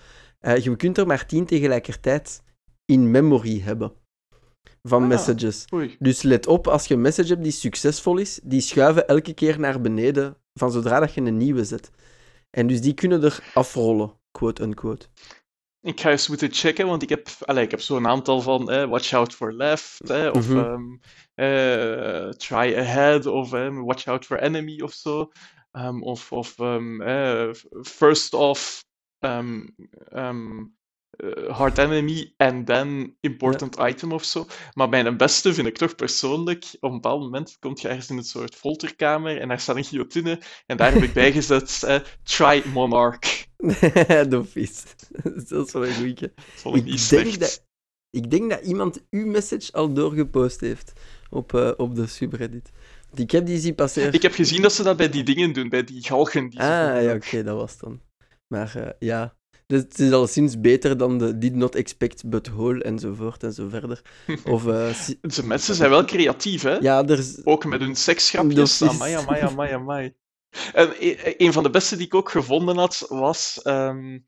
Je kunt er maar tien tegelijkertijd in memory hebben van
Ah.
messages.
Oei.
Dus let op, als je een message hebt die succesvol is, die schuiven elke keer naar beneden van zodra dat je een nieuwe zet. En dus die kunnen er afrollen, quote-unquote.
Ik ga eens moeten checken, want ik heb, allee, ik heb zo'n aantal van eh, watch out for left, eh, of
Mhm.
ehm, eh, try ahead, of ehm, watch out for enemy of zo. Ehm, of of ehm, eh, first off, eh, hard enemy and then important item of zo. Maar mijn beste vind ik toch persoonlijk, op een bepaald moment komt je ergens in een soort folterkamer en daar staat een guillotine en daar heb ik bijgezet try monarch.
Dof is. Dat is wel een goeie.
Dat ik niet
denk, dat, ik denk dat iemand uw message al doorgepost heeft op, eh, op de subreddit. Ik heb die zien passeren.
Ik heb gezien dat ze dat bij die dingen doen, bij die galgen die
Ah, ja, oké, dat was dan. Maar eh, ja, dus het is al sinds beter dan de did not expect but whole enzovoort en zo verder. Of, eh, si-
Ze mensen zijn wel creatief, hè?
ja, er is...
Ook met hun seksgrapjes.
Is-
Amai, amai, amai, amai. En e- een van de beste die ik ook gevonden had, was... ehm,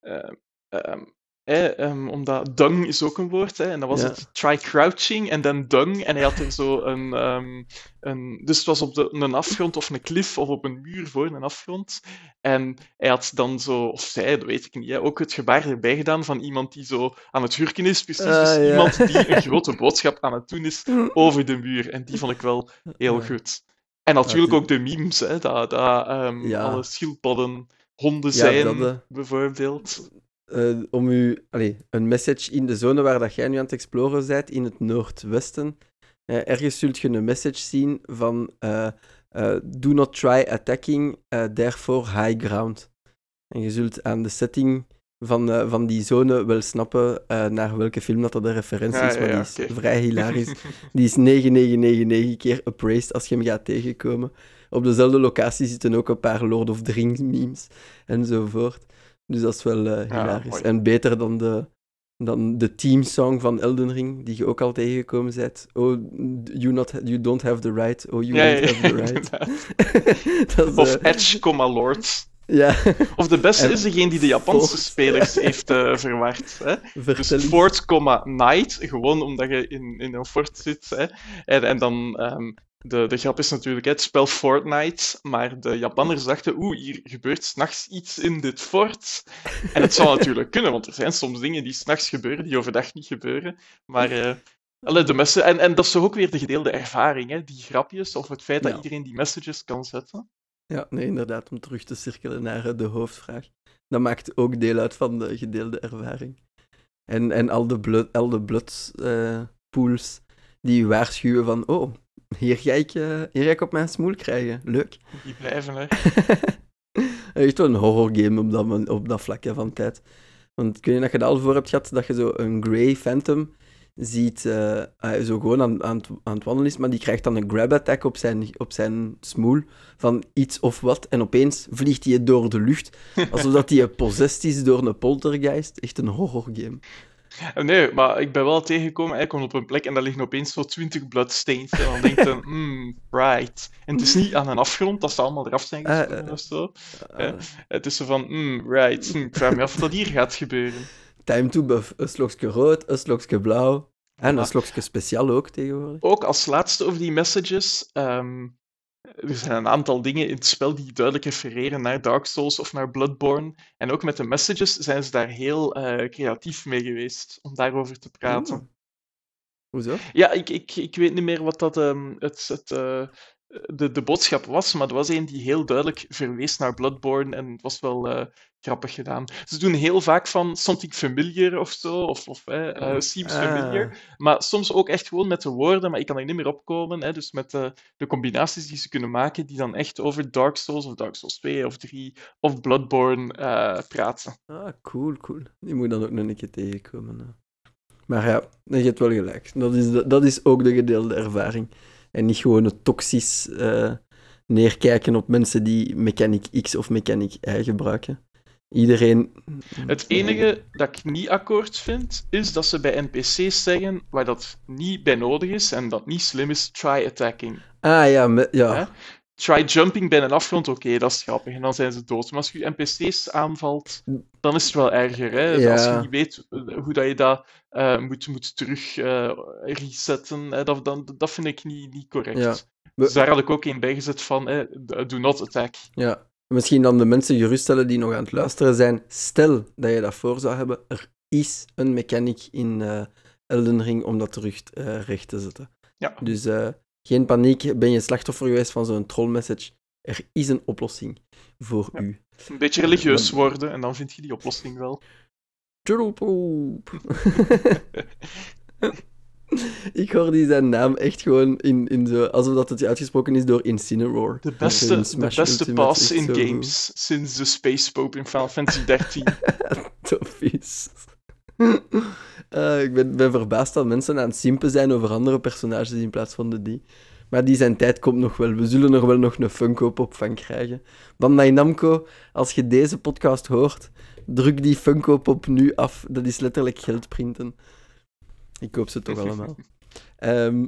ehm, ehm, eh, ehm, omdat dung is ook een woord, hè, en dan was
Ja.
het try crouching en dan dung. En hij had er zo een, ehm, een... Dus het was op de, een afgrond of een klif of op een muur voor een afgrond. En hij had dan zo, of zij, dat weet ik niet, hè, ook het gebaar erbij gedaan van iemand die zo aan het hurken is. Precies,
Ah,
dus
ja.
iemand die een grote boodschap aan het doen is over de muur. En die vond ik wel heel goed. En natuurlijk
die-
ook de memes, hè, dat, dat ehm, alle schildpadden honden zijn,
dat, eh.
bijvoorbeeld.
Eh, om u allee, een message in de zone waar dat jij nu aan het exploren bent, in het noordwesten, Eh, ergens zult je een message zien van eh, do not try attacking, therefore high ground. En je zult aan de setting van, van die zone wel snappen naar welke film dat, dat de referentie
Ja,
is, maar
ja,
die is vrij hilarisch. Die is 9999 keer appraised als je hem gaat tegenkomen. Op dezelfde locatie zitten ook een paar Lord of the Rings memes enzovoort. Dus dat is wel eh, hilarisch. en beter dan de, dan de teamsong van Elden Ring, die je ook al tegengekomen bent. Oh, you, not, you don't have the right. Oh, you
Ja,
don't have the right. dat is,
Of
eh,
Edge, comma Lord.
ja,
Of de beste
En
is degene die de Japanse spelers heeft eh, verward. Hè? Dus
vertel.
Fort, comma, Night, gewoon omdat je in, in een fort zit. Hè? En, en dan, ehm, de, de grap is natuurlijk het spel Fortnite, maar de Japanners dachten, oeh, hier gebeurt s'nachts iets in dit fort. En het zou natuurlijk kunnen, want er zijn soms dingen die s'nachts gebeuren, die overdag niet gebeuren. Maar eh, allee, de messen, en, en dat is toch ook weer de gedeelde ervaring, hè? die grapjes, of het feit dat
Ja.
iedereen die messages kan zetten.
Ja, nee, inderdaad, om terug te cirkelen naar eh, de hoofdvraag. Dat maakt ook deel uit van de gedeelde ervaring. En, en al de blood, al de blood eh, pools die waarschuwen van, oh, hier ga, ik, eh, hier ga ik op mijn smoel krijgen. Leuk.
Die blijven, hè.
Echt wel een horrorgame op dat, op dat vlak hè, van tijd. Want kun je dat je er al voor hebt gehad, dat je zo een Grey Phantom ziet, eh, hij zo gewoon aan, aan, het, aan het wandelen is, maar die krijgt dan een grab attack op zijn, op zijn smoel van iets of wat, en opeens vliegt hij door de lucht, alsof dat hij possessed is door een poltergeist. Echt een horrorgame.
Eh, Nee, maar ik ben wel tegengekomen, hij komt op een plek en daar liggen opeens zo 20 bloodstains. En dan denk je, hmm, right. En het is niet aan een afgrond, dat ze allemaal eraf zijn
Ah,
gesprongen
eh,
of zo.
Eh,
Het is zo van, hmm, right. Hm, ik vraag me af wat hier gaat gebeuren.
time to buff, een slokje rood, een slokje blauw, en een
Voilà.
slokje speciaal ook tegenwoordig.
Ook als laatste over die messages. ehm, er zijn een aantal dingen in het spel die duidelijk refereren naar Dark Souls of naar Bloodborne. En ook met de messages zijn ze daar heel eh, creatief mee geweest om daarover te praten.
Oh. Hoezo?
Ja, ik, ik, ik weet niet meer wat dat, ehm, het, het, eh, de, de boodschap was, maar er was een die heel duidelijk verwees naar Bloodborne en het was wel eh, grappig gedaan. Ze doen heel vaak van something familiar of zo, of, of eh, eh, seems familiar, maar soms ook echt gewoon met de woorden, maar ik kan er niet meer opkomen, hè, dus met de, de combinaties die ze kunnen maken, die dan echt over Dark Souls of Dark Souls 2 of 3 of Bloodborne eh, praten.
Ah, cool, cool. Die moet dan ook nog een keer tegenkomen. hè. Maar ja, je hebt wel gelijk. Dat is, dat is ook de gedeelde ervaring. En niet gewoon het toxisch eh, neerkijken op mensen die Mechanic X of Mechanic Y gebruiken. Iedereen...
Het enige dat ik niet akkoord vind, is dat ze bij NPC's zeggen waar dat niet bij nodig is en dat niet slim is, try attacking.
Ah ja, me- ja.
Try jumping bij een afgrond, oké, dat is grappig, en dan zijn ze dood. Maar als je NPC's aanvalt, dan is het wel erger. Hè?
Ja.
Als je niet weet eh, hoe dat je dat eh, moet, moet terug eh, resetten, hè? Dat, dan, dat vind ik niet, niet correct.
Ja.
Dus daar had ik ook een bijgezet van, hè, do not attack.
ja. Misschien dan de mensen geruststellen die nog aan het luisteren zijn. Stel dat je dat voor zou hebben, er is een mechanic in eh, Elden Ring om dat terug recht te zetten.
Ja.
Dus geen paniek, ben je slachtoffer geweest van zo'n trollmessage. Er is een oplossing voor
Ja.
u.
Een beetje religieus
Dan-
worden en dan vind je die oplossing wel.
Turtlepoop. Ik hoor die zijn naam echt gewoon in, in zo, alsof dat het uitgesproken is door Incineroar.
De beste, de beste pass in games sinds de Space Pope in Final Fantasy XIII.
Tof is. Eh, ik ben, ben verbaasd dat mensen aan het simpen zijn over andere personages in plaats van de die. Maar die zijn tijd komt nog wel. We zullen er wel nog een Funko-pop van krijgen. Bandai Namco, als je deze podcast hoort, druk die Funko-pop nu af. Dat is letterlijk geld printen. Ik koop ze toch allemaal. Ehm,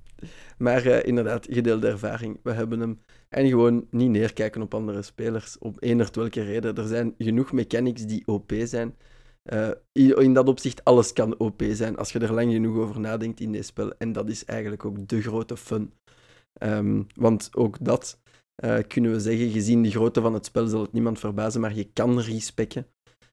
maar eh, inderdaad, gedeelde ervaring. We hebben hem. En gewoon niet neerkijken op andere spelers. Op eender welke reden. Er zijn genoeg mechanics die OP zijn. Eh, in dat opzicht, alles kan OP zijn als je er lang genoeg over nadenkt in dit spel. En dat is eigenlijk ook de grote fun. Ehm, want ook dat eh, kunnen we zeggen, gezien de grootte van het spel zal het niemand verbazen, maar je kan respecken.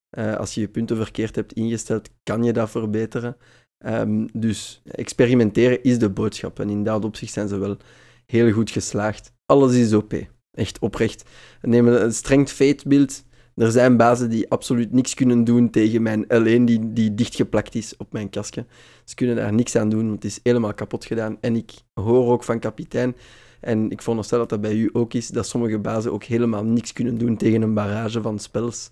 Eh, als je je punten verkeerd hebt ingesteld, kan je dat verbeteren. Ehm, dus experimenteren is de boodschap. En in dat opzicht zijn ze wel heel goed geslaagd. Alles is OP. Echt oprecht. Neem een strength fate beeld. Er zijn bazen die absoluut niks kunnen doen tegen mijn L1 die, die dichtgeplakt is op mijn kastje. Ze kunnen daar niks aan doen, want het is helemaal kapot gedaan. En ik hoor ook van kapitein, en ik veronderstel dat dat bij u ook is, dat sommige bazen ook helemaal niks kunnen doen tegen een barrage van spells.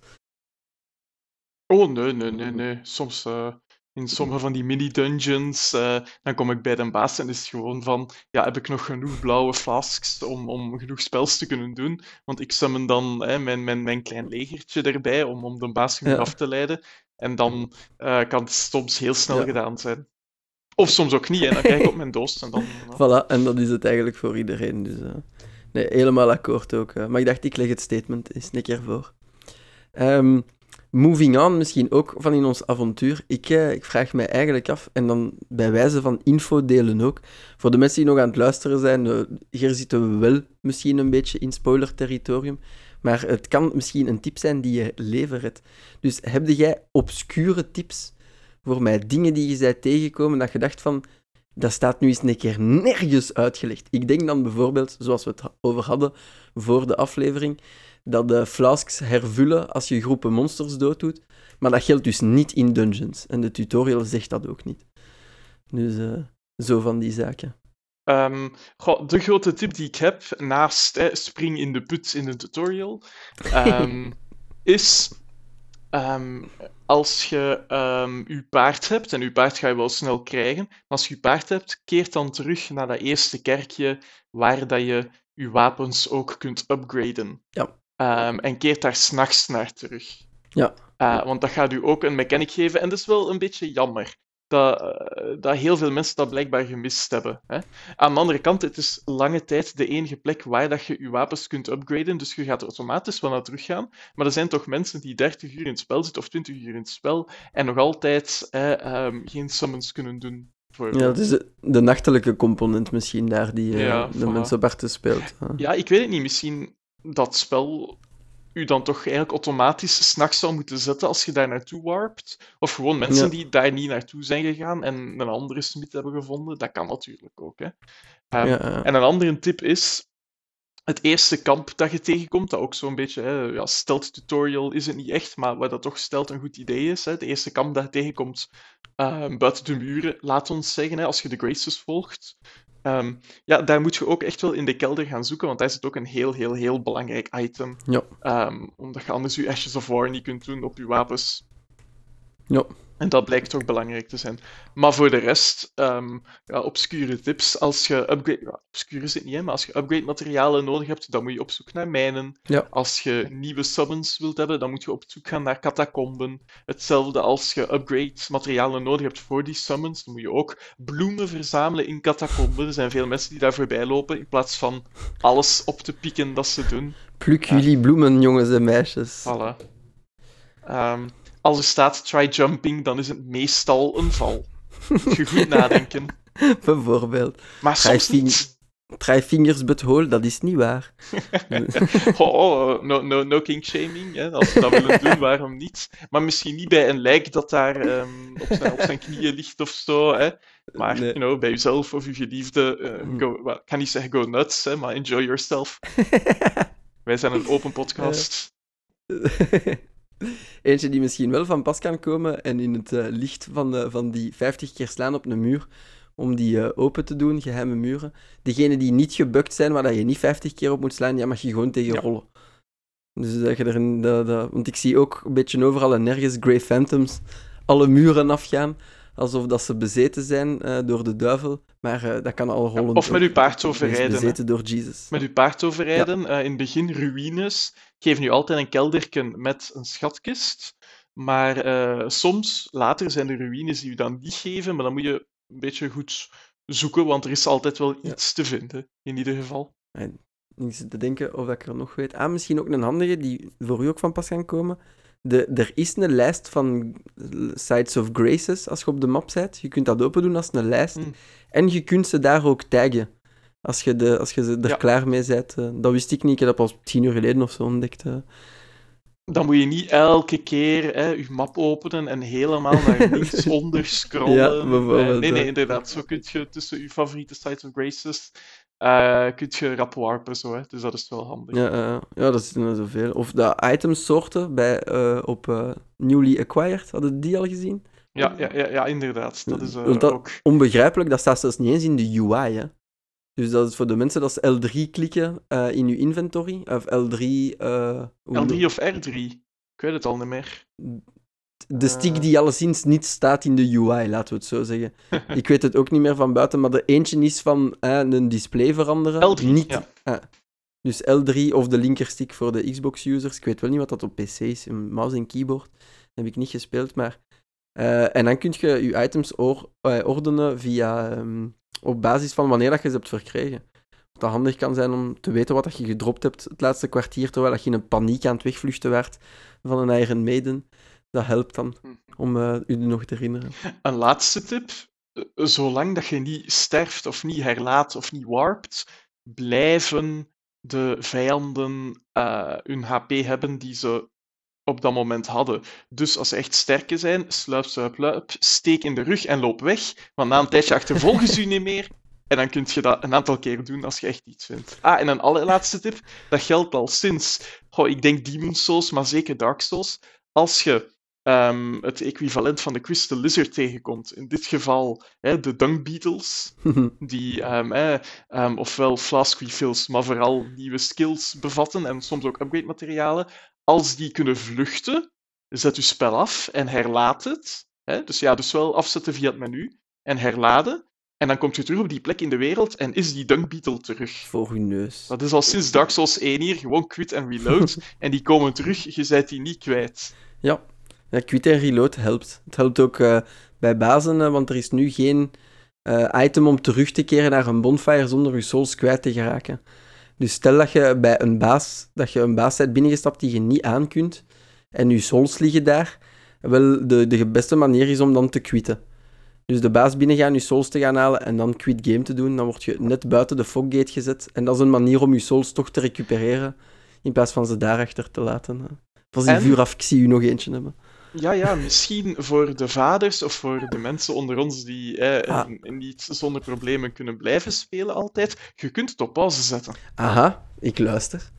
Oh, nee, nee, nee, nee. Soms uh, in sommige van die mini-dungeons, uh, dan kom ik bij de baas en is het gewoon van, ja, heb ik nog genoeg blauwe flasks om, om genoeg spels te kunnen doen? Want ik summon dan hè, mijn, mijn, mijn klein legertje erbij om, om de baas genoeg af te leiden. En dan uh, kan het soms heel snel ja. gedaan zijn. Of soms ook niet, en dan krijg ik op mijn doos. En dan,
Voilà, en dat is het eigenlijk voor iedereen. Dus, nee, helemaal akkoord ook. Maar ik dacht, ik leg het statement eens een keer voor. Um, moving on, misschien ook van in ons avontuur. Ik, uh, ik vraag mij eigenlijk af, en dan bij wijze van info delen ook, voor de mensen die nog aan het luisteren zijn, hier zitten we wel misschien een beetje in spoiler-territorium, maar het kan misschien een tip zijn die je leven redt. Dus heb jij obscure tips voor mij, dingen die je zei tegenkomen, dat je dacht van, dat staat nu eens een keer nergens uitgelegd. Ik denk dan bijvoorbeeld, zoals we het over hadden voor de aflevering, dat de flasks hervullen als je groepen monsters dooddoet. Maar dat geldt dus niet in dungeons. En de tutorial zegt dat ook niet. Dus uh, zo van die zaken.
Um, goh, de grote tip die ik heb, naast hè, spring in de put in de tutorial, um, is um, als je je paard hebt, en je paard ga je wel snel krijgen, maar als je je paard hebt, keert dan terug naar dat eerste kerkje waar dat je je wapens ook kunt upgraden.
Ja.
Um, en keert daar s'nachts naar terug.
Ja.
Uh, want dat gaat u ook een mechanic geven. En dat is wel een beetje jammer. Dat, uh, dat heel veel mensen dat blijkbaar gemist hebben. Hè? Aan de andere kant, het is lange tijd de enige plek waar dat je je wapens kunt upgraden. Dus je gaat er automatisch wel naar terug gaan. Maar er zijn toch mensen die 30 uur in het spel zitten of 20 uur in het spel. En nog altijd uh, um, geen summons kunnen doen.
Ja, dat is de, de, nachtelijke component misschien daar die ja, de voilà. mensen parten speelt.
Ja, ik weet het niet. Misschien dat spel u dan toch eigenlijk automatisch s'nachts zou moeten zetten als je daar naartoe warpt. Of gewoon mensen ja. die daar niet naartoe zijn gegaan en een andere smid hebben gevonden. Dat kan natuurlijk ook. Hè. Um, ja, ja. En een andere tip is. Het eerste kamp dat je tegenkomt, dat ook zo'n beetje, hè, ja, stealth tutorial is het niet echt, maar waar dat toch stelt een goed idee is. Hè. Het eerste kamp dat je tegenkomt uh, buiten de muren, laat ons zeggen, hè, als je de Graces volgt. Um, ja, daar moet je ook echt wel in de kelder gaan zoeken, want daar zit ook een heel, heel, heel belangrijk item.
Ja.
Um, omdat je anders je Ashes of War niet kunt doen op je wapens.
Ja.
En dat blijkt toch belangrijk te zijn. Maar voor de rest, um, ja, obscure tips. Als je upgrade... Ja, obscure is het niet, hè, maar als je upgrade materialen nodig hebt, dan moet je op zoek naar mijnen.
Ja.
Als je nieuwe summons wilt hebben, dan moet je op zoek gaan naar catacomben. Hetzelfde als je upgrade materialen nodig hebt voor die summons, dan moet je ook bloemen verzamelen in catacomben. Er zijn veel mensen die daar voorbij lopen, in plaats van alles op te pieken dat ze doen.
Pluk jullie bloemen, jongens en meisjes.
Voilà. Um, als er staat try jumping, dan is het meestal een val. Moet je goed nadenken.
Bijvoorbeeld.
Maar soms niet.
Try fingers but hole, dat is niet waar.
oh, oh, no, no, no king shaming. Hè. Als we dat willen doen, waarom niet? Maar misschien niet bij een lijk dat daar um, op, zijn, op zijn knieën ligt of zo. Hè. Maar nee. you know, bij jezelf of je geliefde, uh, go, well, ik kan niet zeggen go nuts, hè, maar enjoy yourself. Wij zijn een open podcast.
Eentje die misschien wel van pas kan komen en in het uh, licht van, de, van die 50 keer slaan op een muur, om die uh, open te doen, geheime muren. Degene die niet gebukt zijn, waar dat je niet 50 keer op moet slaan, ja, mag je gewoon tegen ja. rollen. Dus dat je dat, dat, want ik zie ook een beetje overal en nergens Grey Phantoms alle muren afgaan, alsof dat ze bezeten zijn uh, door de duivel, maar dat kan al rollen.
Ja, of met uw paard overrijden.
Bezeten door Jesus.
Met uw paard overrijden, ja. in het begin ruïnes, geven nu altijd een kelderken met een schatkist. Maar uh, soms, later, zijn er ruïnes die u dan niet geven, maar dan moet je een beetje goed zoeken, want er is altijd wel iets ja. te vinden, in ieder geval.
En ik zit te denken of ik er nog weet. Ah, misschien ook een handige die voor u ook van pas kan komen. De, er is een lijst van Sites of Graces als je op de map bent. Je kunt dat open doen als een lijst. Mm. En je kunt ze daar ook taggen. Als je, de, als je er ja. klaar mee bent. Uh, dat wist ik niet. Ik heb dat pas tien uur geleden of zo ontdekt. Uh.
Dan moet je niet elke keer hè, je map openen en helemaal naar links onder scrollen.
Ja,
nee, nee, inderdaad. Zo kun je tussen je favoriete sites of graces uh, kun je rap warpen, zo, hè. dus dat is wel handig.
Ja, uh, ja dat zijn er zoveel. Of de itemsoorten bij, uh, op uh, Newly Acquired, hadden die al gezien?
Ja, ja, ja, ja inderdaad. Dat is dat, ook...
Onbegrijpelijk, dat staat zelfs niet eens in de UI, hè. Dus dat is voor de mensen dat ze L3 klikken in je inventory, of L3...
L3 of R3? Ik weet het al niet meer.
De stick die alleszins niet staat in de UI, laten we het zo zeggen. ik weet het ook niet meer van buiten, maar er eentje is van een display veranderen.
L3, niet,
ja. dus L3 of de linkerstick voor de Xbox-users. Ik weet wel niet wat dat op PC is. Een mouse en keyboard. heb ik niet gespeeld, maar... Uh, en dan kun je je items or ordenen via, um, op basis van wanneer dat je ze hebt verkregen. Wat dat handig kan zijn om te weten wat dat je gedropt hebt het laatste kwartier, terwijl dat je in een paniek aan het wegvluchten werd van een Iron Maiden. Dat helpt dan hm. om uh, u nog te herinneren.
Een laatste tip. Zolang dat je niet sterft of niet herlaat of niet warpt, blijven de vijanden uh, hun HP hebben die ze op dat moment hadden. Dus als ze echt sterke zijn, sluip, sluip, luip, steek in de rug en loop weg. Want na een tijdje achtervolgen ze u niet meer. En dan kun je dat een aantal keer doen als je echt iets vindt. Ah, en een allerlaatste tip. Dat geldt al sinds, goh, ik denk Demon Souls, maar zeker Dark Souls. Als je um, het equivalent van de Crystal Lizard tegenkomt. In dit geval hè, de Dung Beetles, die um, um, ofwel flask refills, maar vooral nieuwe skills bevatten en soms ook upgrade materialen. Als die kunnen vluchten, zet je spel af en herlaat het. Hè? Dus ja, dus wel afzetten via het menu en herladen. En dan kom je terug op die plek in de wereld en is die Dung Beetle terug.
Voor je neus.
Dat is al sinds Dark Souls 1 hier, gewoon quit en reload. en die komen terug, je bent die niet kwijt.
Ja, ja, quit en reload helpt. Het helpt ook uh, bij bazen, uh, want er is nu geen uh, item om terug te keren naar een bonfire zonder je souls kwijt te geraken. Dus stel dat je bij een baas, dat je een baas bent binnengestapt die je niet aan kunt, en je souls liggen daar, wel, de, de beste manier is om dan te quitten. Dus de baas binnengaan, je souls te gaan halen en dan quit game te doen, dan word je net buiten de foggate gezet. En dat is een manier om je souls toch te recupereren, in plaats van ze daarachter te laten. Pas die vuur af, ik zie u nog eentje hebben.
Ja, ja, misschien voor de vaders of voor de mensen onder ons die eh, ah. niet zonder problemen kunnen blijven spelen altijd. Je kunt het op pauze zetten.
Aha, ik luister.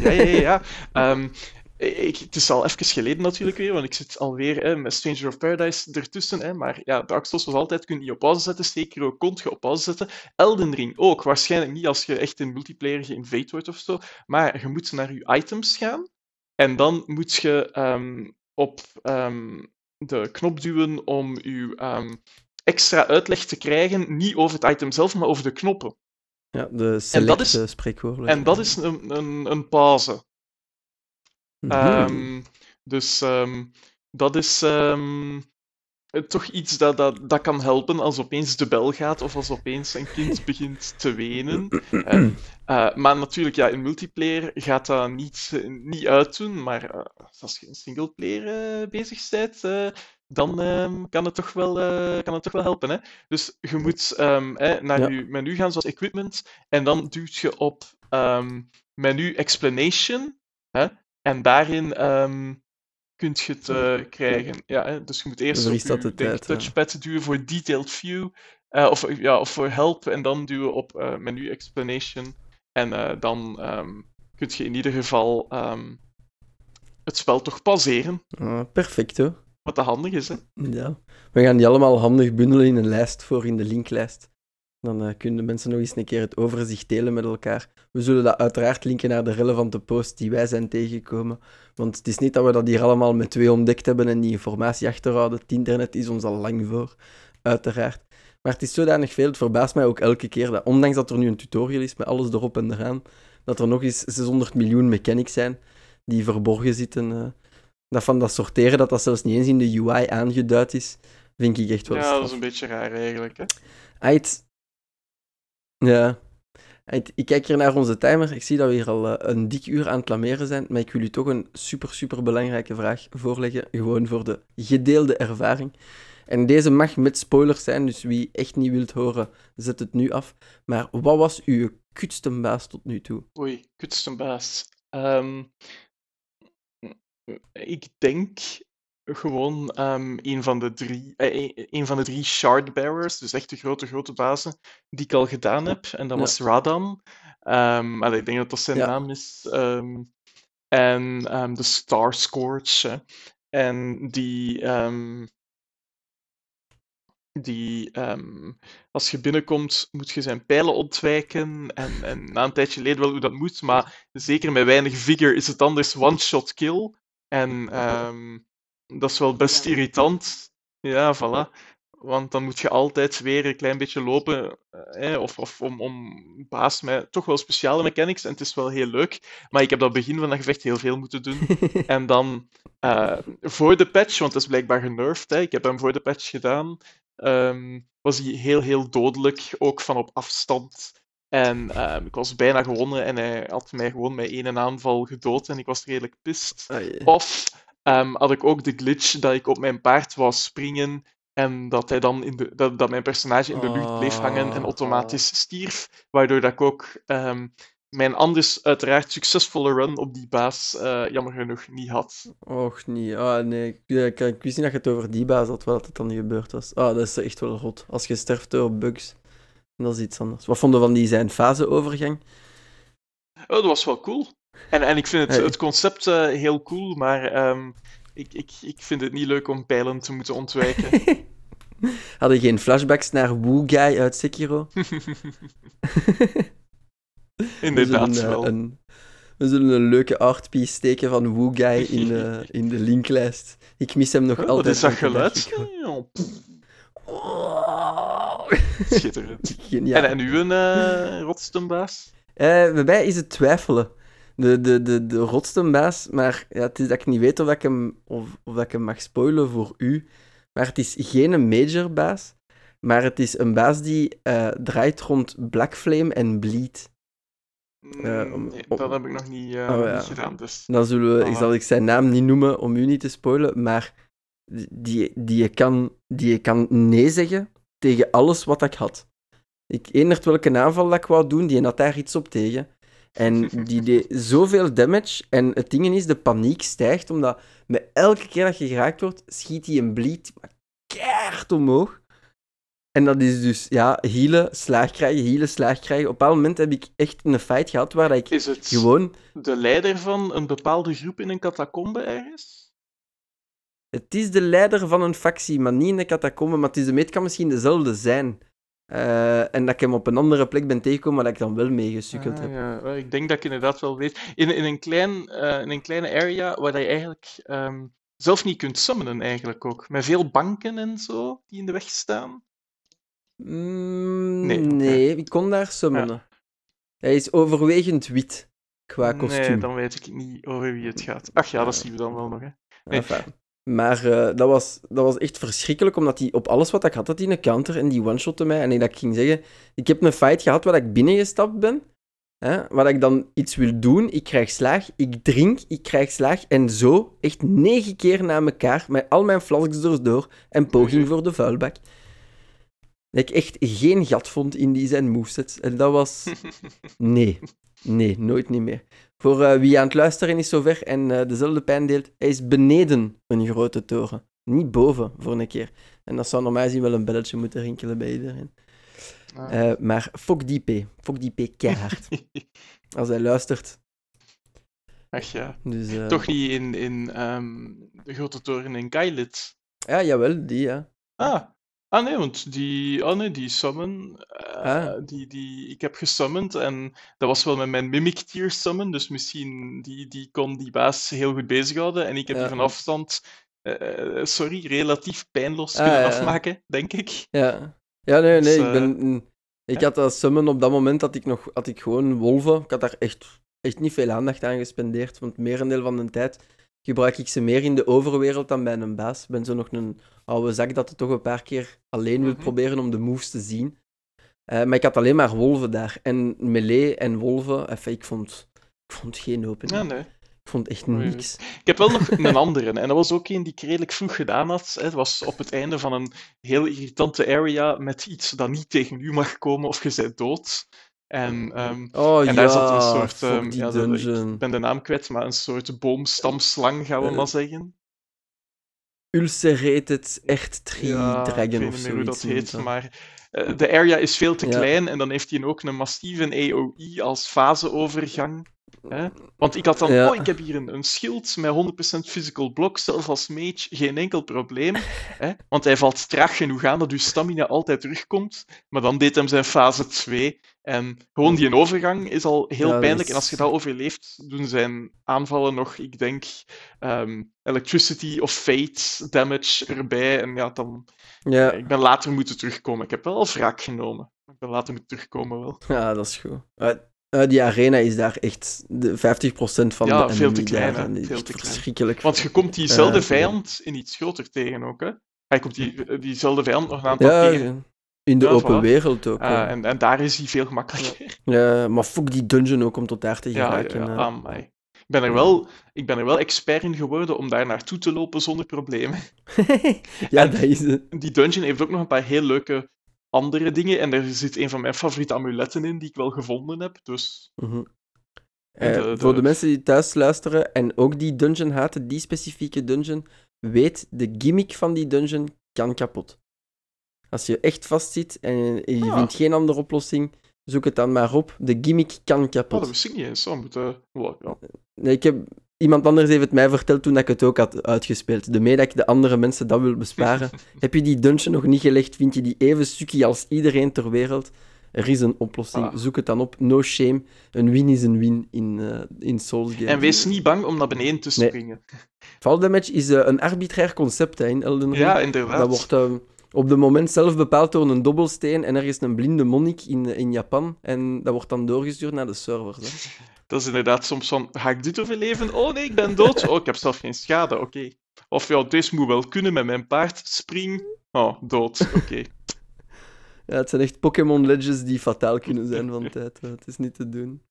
Ja, ja, ja. Um, ik, het is al even geleden natuurlijk weer, want ik zit alweer hè, met Stranger of Paradise ertussen. Hè, maar ja, Dark Souls was altijd, kun je op pauze zetten. Zeker ook kon je op pauze zetten. Elden Ring ook. Waarschijnlijk niet als je echt in multiplayer geïnvade wordt of zo. Maar je moet naar je items gaan. En dan moet je um, op um, de knop duwen om uw um, extra uitleg te krijgen, niet over het item zelf, maar over de knoppen.
Ja, de selecte spreekwoorden.
En dat is een, een, een pauze. Mm -hmm. dus dat is toch iets dat, dat, dat kan helpen als opeens de bel gaat of als opeens een kind begint te wenen. Uh, uh, maar natuurlijk, ja, in multiplayer gaat dat niet, niet uitdoen, maar uh, als je in singleplayer bezig bent, dan um, kan, het toch wel, kan het toch wel helpen. Hè? Dus je moet um, naar ja. je menu gaan, zoals equipment, en dan duwt je op um, menu explanation, hè? en daarin kunt je het uh, krijgen. Ja, hè? Dus je moet eerst op je denk, touchpad duwen voor detailed view, uh, of, ja, of voor help, en dan duwen op uh, menu explanation. En dan um, kun je in ieder geval um, het spel toch pauzeren.
Ah, perfect hoor.
Wat de handig is, hè?
Ja. We gaan die allemaal handig bundelen in een lijst voor in de linklijst. Dan uh, kunnen mensen nog eens een keer het overzicht delen met elkaar. We zullen dat uiteraard linken naar de relevante posts die wij zijn tegengekomen. Want het is niet dat we dat hier allemaal met twee ontdekt hebben en die informatie achterhouden. Het internet is ons al lang voor, uiteraard. Maar het is zodanig veel, het verbaast mij ook elke keer, dat ondanks dat er nu een tutorial is met alles erop en eraan, dat er nog eens 600 miljoen mechanics zijn die verborgen zitten. Uh, dat van dat sorteren, dat dat zelfs niet eens in de UI aangeduid is, vind ik echt wel
Ja, dat is een beetje raar eigenlijk, hè?
Ait, ja. Ik kijk hier naar onze timer. Ik zie dat we hier al eh, een dik uur aan het lameren zijn. Maar ik wil u toch een super, super belangrijke vraag voorleggen. Gewoon voor de gedeelde ervaring. En deze mag met spoilers zijn, dus wie echt niet wilt horen, zet het nu af. Maar wat was uw kutste baas tot nu toe?
Oei, kutste baas. Um, ik denk gewoon ehm, een, van de drie, eh, een- van de drie shardbearers, dus echt de grote, grote bazen, die ik al gedaan heb. En dat
Ja.
was Radan. Ehm, allee, ik denk dat dat zijn
Ja.
naam is. Ehm, en de Star Scourge. hè. En die, die als je binnenkomt, moet je zijn pijlen ontwijken. En, en na een tijdje leer je wel hoe dat moet, maar zeker met weinig vigor is het anders one-shot kill. En dat is wel best irritant. Ja, voilà. Want dan moet je altijd weer een klein beetje lopen. eh, of of om, om baas met toch wel speciale mechanics. En het is wel heel leuk. Maar ik heb dat begin van dat gevecht heel veel moeten doen. En dan eh, voor de patch, want dat is blijkbaar genervd, hè, ik heb hem voor de patch gedaan, ehm, was hij heel, heel dodelijk, ook van op afstand. En ehm, ik was bijna gewonnen en hij had mij gewoon met één aanval gedood en ik was redelijk pist. Of ehm, had ik ook de glitch dat ik op mijn paard wou springen en dat, hij dan in de, dat, dat mijn personage in de lucht bleef hangen en
Oh.
automatisch stierf, waardoor dat ik ook ehm, mijn anders uiteraard succesvolle run op die baas eh, jammer genoeg niet had.
Och, niet. Ah, nee. Ik, ik, ik wist niet dat je het over die baas had, wat het dan niet gebeurd was. Ah, dat is echt wel rot. Als je sterft door bugs, dat is iets anders. Wat vonden we van die zijn faseovergang?
Oh, dat was wel cool. En, en ik vind het, het concept eh, heel cool, maar ehm, ik, ik, ik vind het niet leuk om pijlen te moeten ontwijken.
Hadden geen flashbacks naar Woo Guy uit Sekiro?
Inderdaad
we zullen, eh,
wel.
Een, we zullen een leuke artpiece steken van Woo Guy in de, in de linklijst. Ik mis hem nog
Oh,
altijd.
wat is dat geluid?
Oh.
Schitterend.
Geniaal.
En, en uw uh, rotstumbaas?
Eh, bij mij is het twijfelen. De, de, de, de rotste baas, maar ja, het is dat ik niet weet of ik hem, of, of dat ik hem mag spoilen voor u. Maar het is geen major baas, maar het is een baas die eh, draait rond Black Flame en Bleed. Eh, om-
nee,
om-
dat heb ik nog niet, eh,
Oh,
nog
ja.
niet gedaan. Dus.
Dan zullen we, ik zal ik zijn naam niet noemen om u niet te spoilen, maar die, die, je kan, die je kan nee zeggen tegen alles wat ik had. Ik enert welke aanval dat ik wou doen, die had daar iets op tegen. En die deed zoveel damage. En het ding is, de paniek stijgt, omdat met elke keer dat je geraakt wordt, schiet hij een bleed keihard omhoog. En dat is dus, ja, healen, slaag krijgen, healen, slaag krijgen. Op een bepaald moment heb ik echt een fight gehad waar ik
Is het
gewoon...
de leider van een bepaalde groep in een catacombe ergens?
Het is de leider van een factie, maar niet in de catacombe. Maar het, is de, het kan misschien dezelfde zijn. Eh, en dat ik hem op een andere plek ben tegengekomen, waar ik dan wel mee gesukkeld
Ah,
heb.
ja. Ik denk dat ik inderdaad wel weet. In, in, een, klein, eh, in een kleine area waar dat je eigenlijk ehm, zelf niet kunt summonen, eigenlijk ook. Met veel banken en zo die in de weg staan.
Mm,
Nee,
nee, ik kon daar summonen. Hij is overwegend wit qua
Nee,
kostuum.
dan weet ik niet over wie het gaat. Ach ja, dat zien we dan wel nog. Hè. nee.
Enfin, Maar eh, dat, was, dat was echt verschrikkelijk, omdat hij op alles wat ik had, had hij een counter en die one-shotte mij. En ik, dat ik ging zeggen, ik heb een fight gehad waar ik binnengestapt ben, hè, waar ik dan iets wil doen, ik krijg slaag, ik drink, ik krijg slaag, en zo, echt negen keer na elkaar, met al mijn flasks erdoor, en poging voor de vuilbak. Dat ik echt geen gat vond in die zijn movesets. En dat was... Nee, nee, nooit niet meer. Voor eh, wie aan het luisteren is zover en eh, dezelfde pijn deelt, hij is beneden een grote toren. Niet boven, voor een keer. En dat zou normaal gezien wel een belletje moeten rinkelen bij iedereen.
Ah.
Eh, maar fuck die P. Fuck die P keihard. Als hij luistert.
Ach ja.
Dus,
Toch niet in, in ehm, de grote toren in Kailit.
Ja, jawel, die, ja.
Ah. Ah, nee, want die, ah nee, die summon, eh,
Ah.
die, die ik heb gesummond en dat was wel met mijn Mimic Tier summon, dus misschien die, die kon die baas heel goed bezighouden en ik heb
Ja.
die van afstand, eh, eh, sorry, relatief pijnloos
Ah,
kunnen
ja, ja.
afmaken, denk ik.
Ja, ja nee,
Dus,
nee, ik
eh,
ben... mm, Ik
ja.
had dat summon op dat moment, had ik, nog, had ik gewoon wolven. Ik had daar echt, echt niet veel aandacht aan gespendeerd, want het merendeel van de tijd gebruik ik ze meer in de overwereld dan bij een baas. Ik ben zo nog een oude zak dat het toch een paar keer alleen wil
Mhm.
proberen om de moves te zien. Eh, maar ik had alleen maar wolven daar. En melee en wolven, enfin, ik, vond, ik vond geen opening.
Ja, nee.
Ik vond echt niks.
Ik heb wel nog een andere, en dat was ook een die ik redelijk vroeg gedaan had. Het was op het einde van een heel irritante area met iets dat niet tegen u mag komen of je bent dood. En, ehm,
Oh
en
ja,
daar zat een soort, ehm, ja, ik ben de naam kwijt, maar een soort boomstamslang, gaan we
Eh,
maar zeggen.
Ulcerated echt tree
Ja, ik
dragon
weet
of
niet meer hoe dat heet, maar eh, de area is veel te
Ja.
klein en dan heeft hij ook een massieve AOE als faseovergang. Hè? Want ik had dan,
Ja.
oh, ik heb hier een, een schild met 100% physical block, zelfs als mage, geen enkel probleem. Hè? Want hij valt traag genoeg aan dat uw stamina altijd terugkomt. Maar dan deed hem zijn fase 2. En gewoon die overgang is al heel
Ja,
pijnlijk.
is-
En als je dat overleeft, doen zijn aanvallen nog, ik denk, ehm, electricity of fate damage erbij. En ja, dan
Ja,
ik ben later moeten terugkomen. Ik heb wel al wraak genomen. Ik ben later moeten terugkomen wel.
ja, dat is goed. Eh, eh, die arena is daar echt de 50% van
Ja,
de
veel te klein,
daar,
Veel te klein.
verschrikkelijk.
Want je komt diezelfde
Eh,
vijand in iets groter tegen ook, hè? Hij komt die, diezelfde vijand nog een aantal
Ja,
keren.
In de
Ja,
open
voilà.
wereld ook. Ja.
en, en daar is hij veel gemakkelijker.
Ja, maar fuck die dungeon ook om tot daar te
Ja, ja,
geraken.
ja, amai. Ik ben, er wel, ik ben er wel expert in geworden om daar naartoe te lopen zonder problemen.
ja,
En-
dat is het.
Die dungeon heeft ook nog een paar heel leuke andere dingen. En er zit een van mijn favoriete amuletten in die ik wel gevonden heb. Dus
Mhm. Eh,
de-
Voor
de-
de mensen die thuis luisteren en ook die dungeon haten, die specifieke dungeon, weet de gimmick van die dungeon kan kapot. Als je echt vastzit en je
Ah.
vindt geen andere oplossing, zoek het dan maar op. De gimmick kan
oh, dat
kapot.
wist ik niet eens. Zo, moeten, wow, ja.
Nee, ik heb, iemand anders heeft het mij verteld toen ik het ook had uitgespeeld. De mee dat ik de andere mensen dat wil besparen. heb je die dungeon nog niet gelegd, vind je die even stukje als iedereen ter wereld. Er is een oplossing.
Ah.
Zoek het dan op. No shame. Een win is een win in, eh in Souls games.
En wees niet bang om naar beneden te
Nee.
springen.
Fall damage is een arbitrair concept hè, in Elden Ring.
Ja, inderdaad.
dat wordt eh, op de moment zelf bepaald door een dobbelsteen en er is een blinde monnik in, in Japan. En dat wordt dan doorgestuurd naar de servers. Hè.
Dat is inderdaad soms van, ga ik dit overleven? Oh nee, ik ben dood. Oh, ik heb zelf geen schade, oké. Of ja, deze moet wel kunnen met mijn paard. Spring. Oh, dood, oké.
Ja, het zijn echt Pokémon Legends die fataal kunnen zijn van tijd. Het is niet te doen.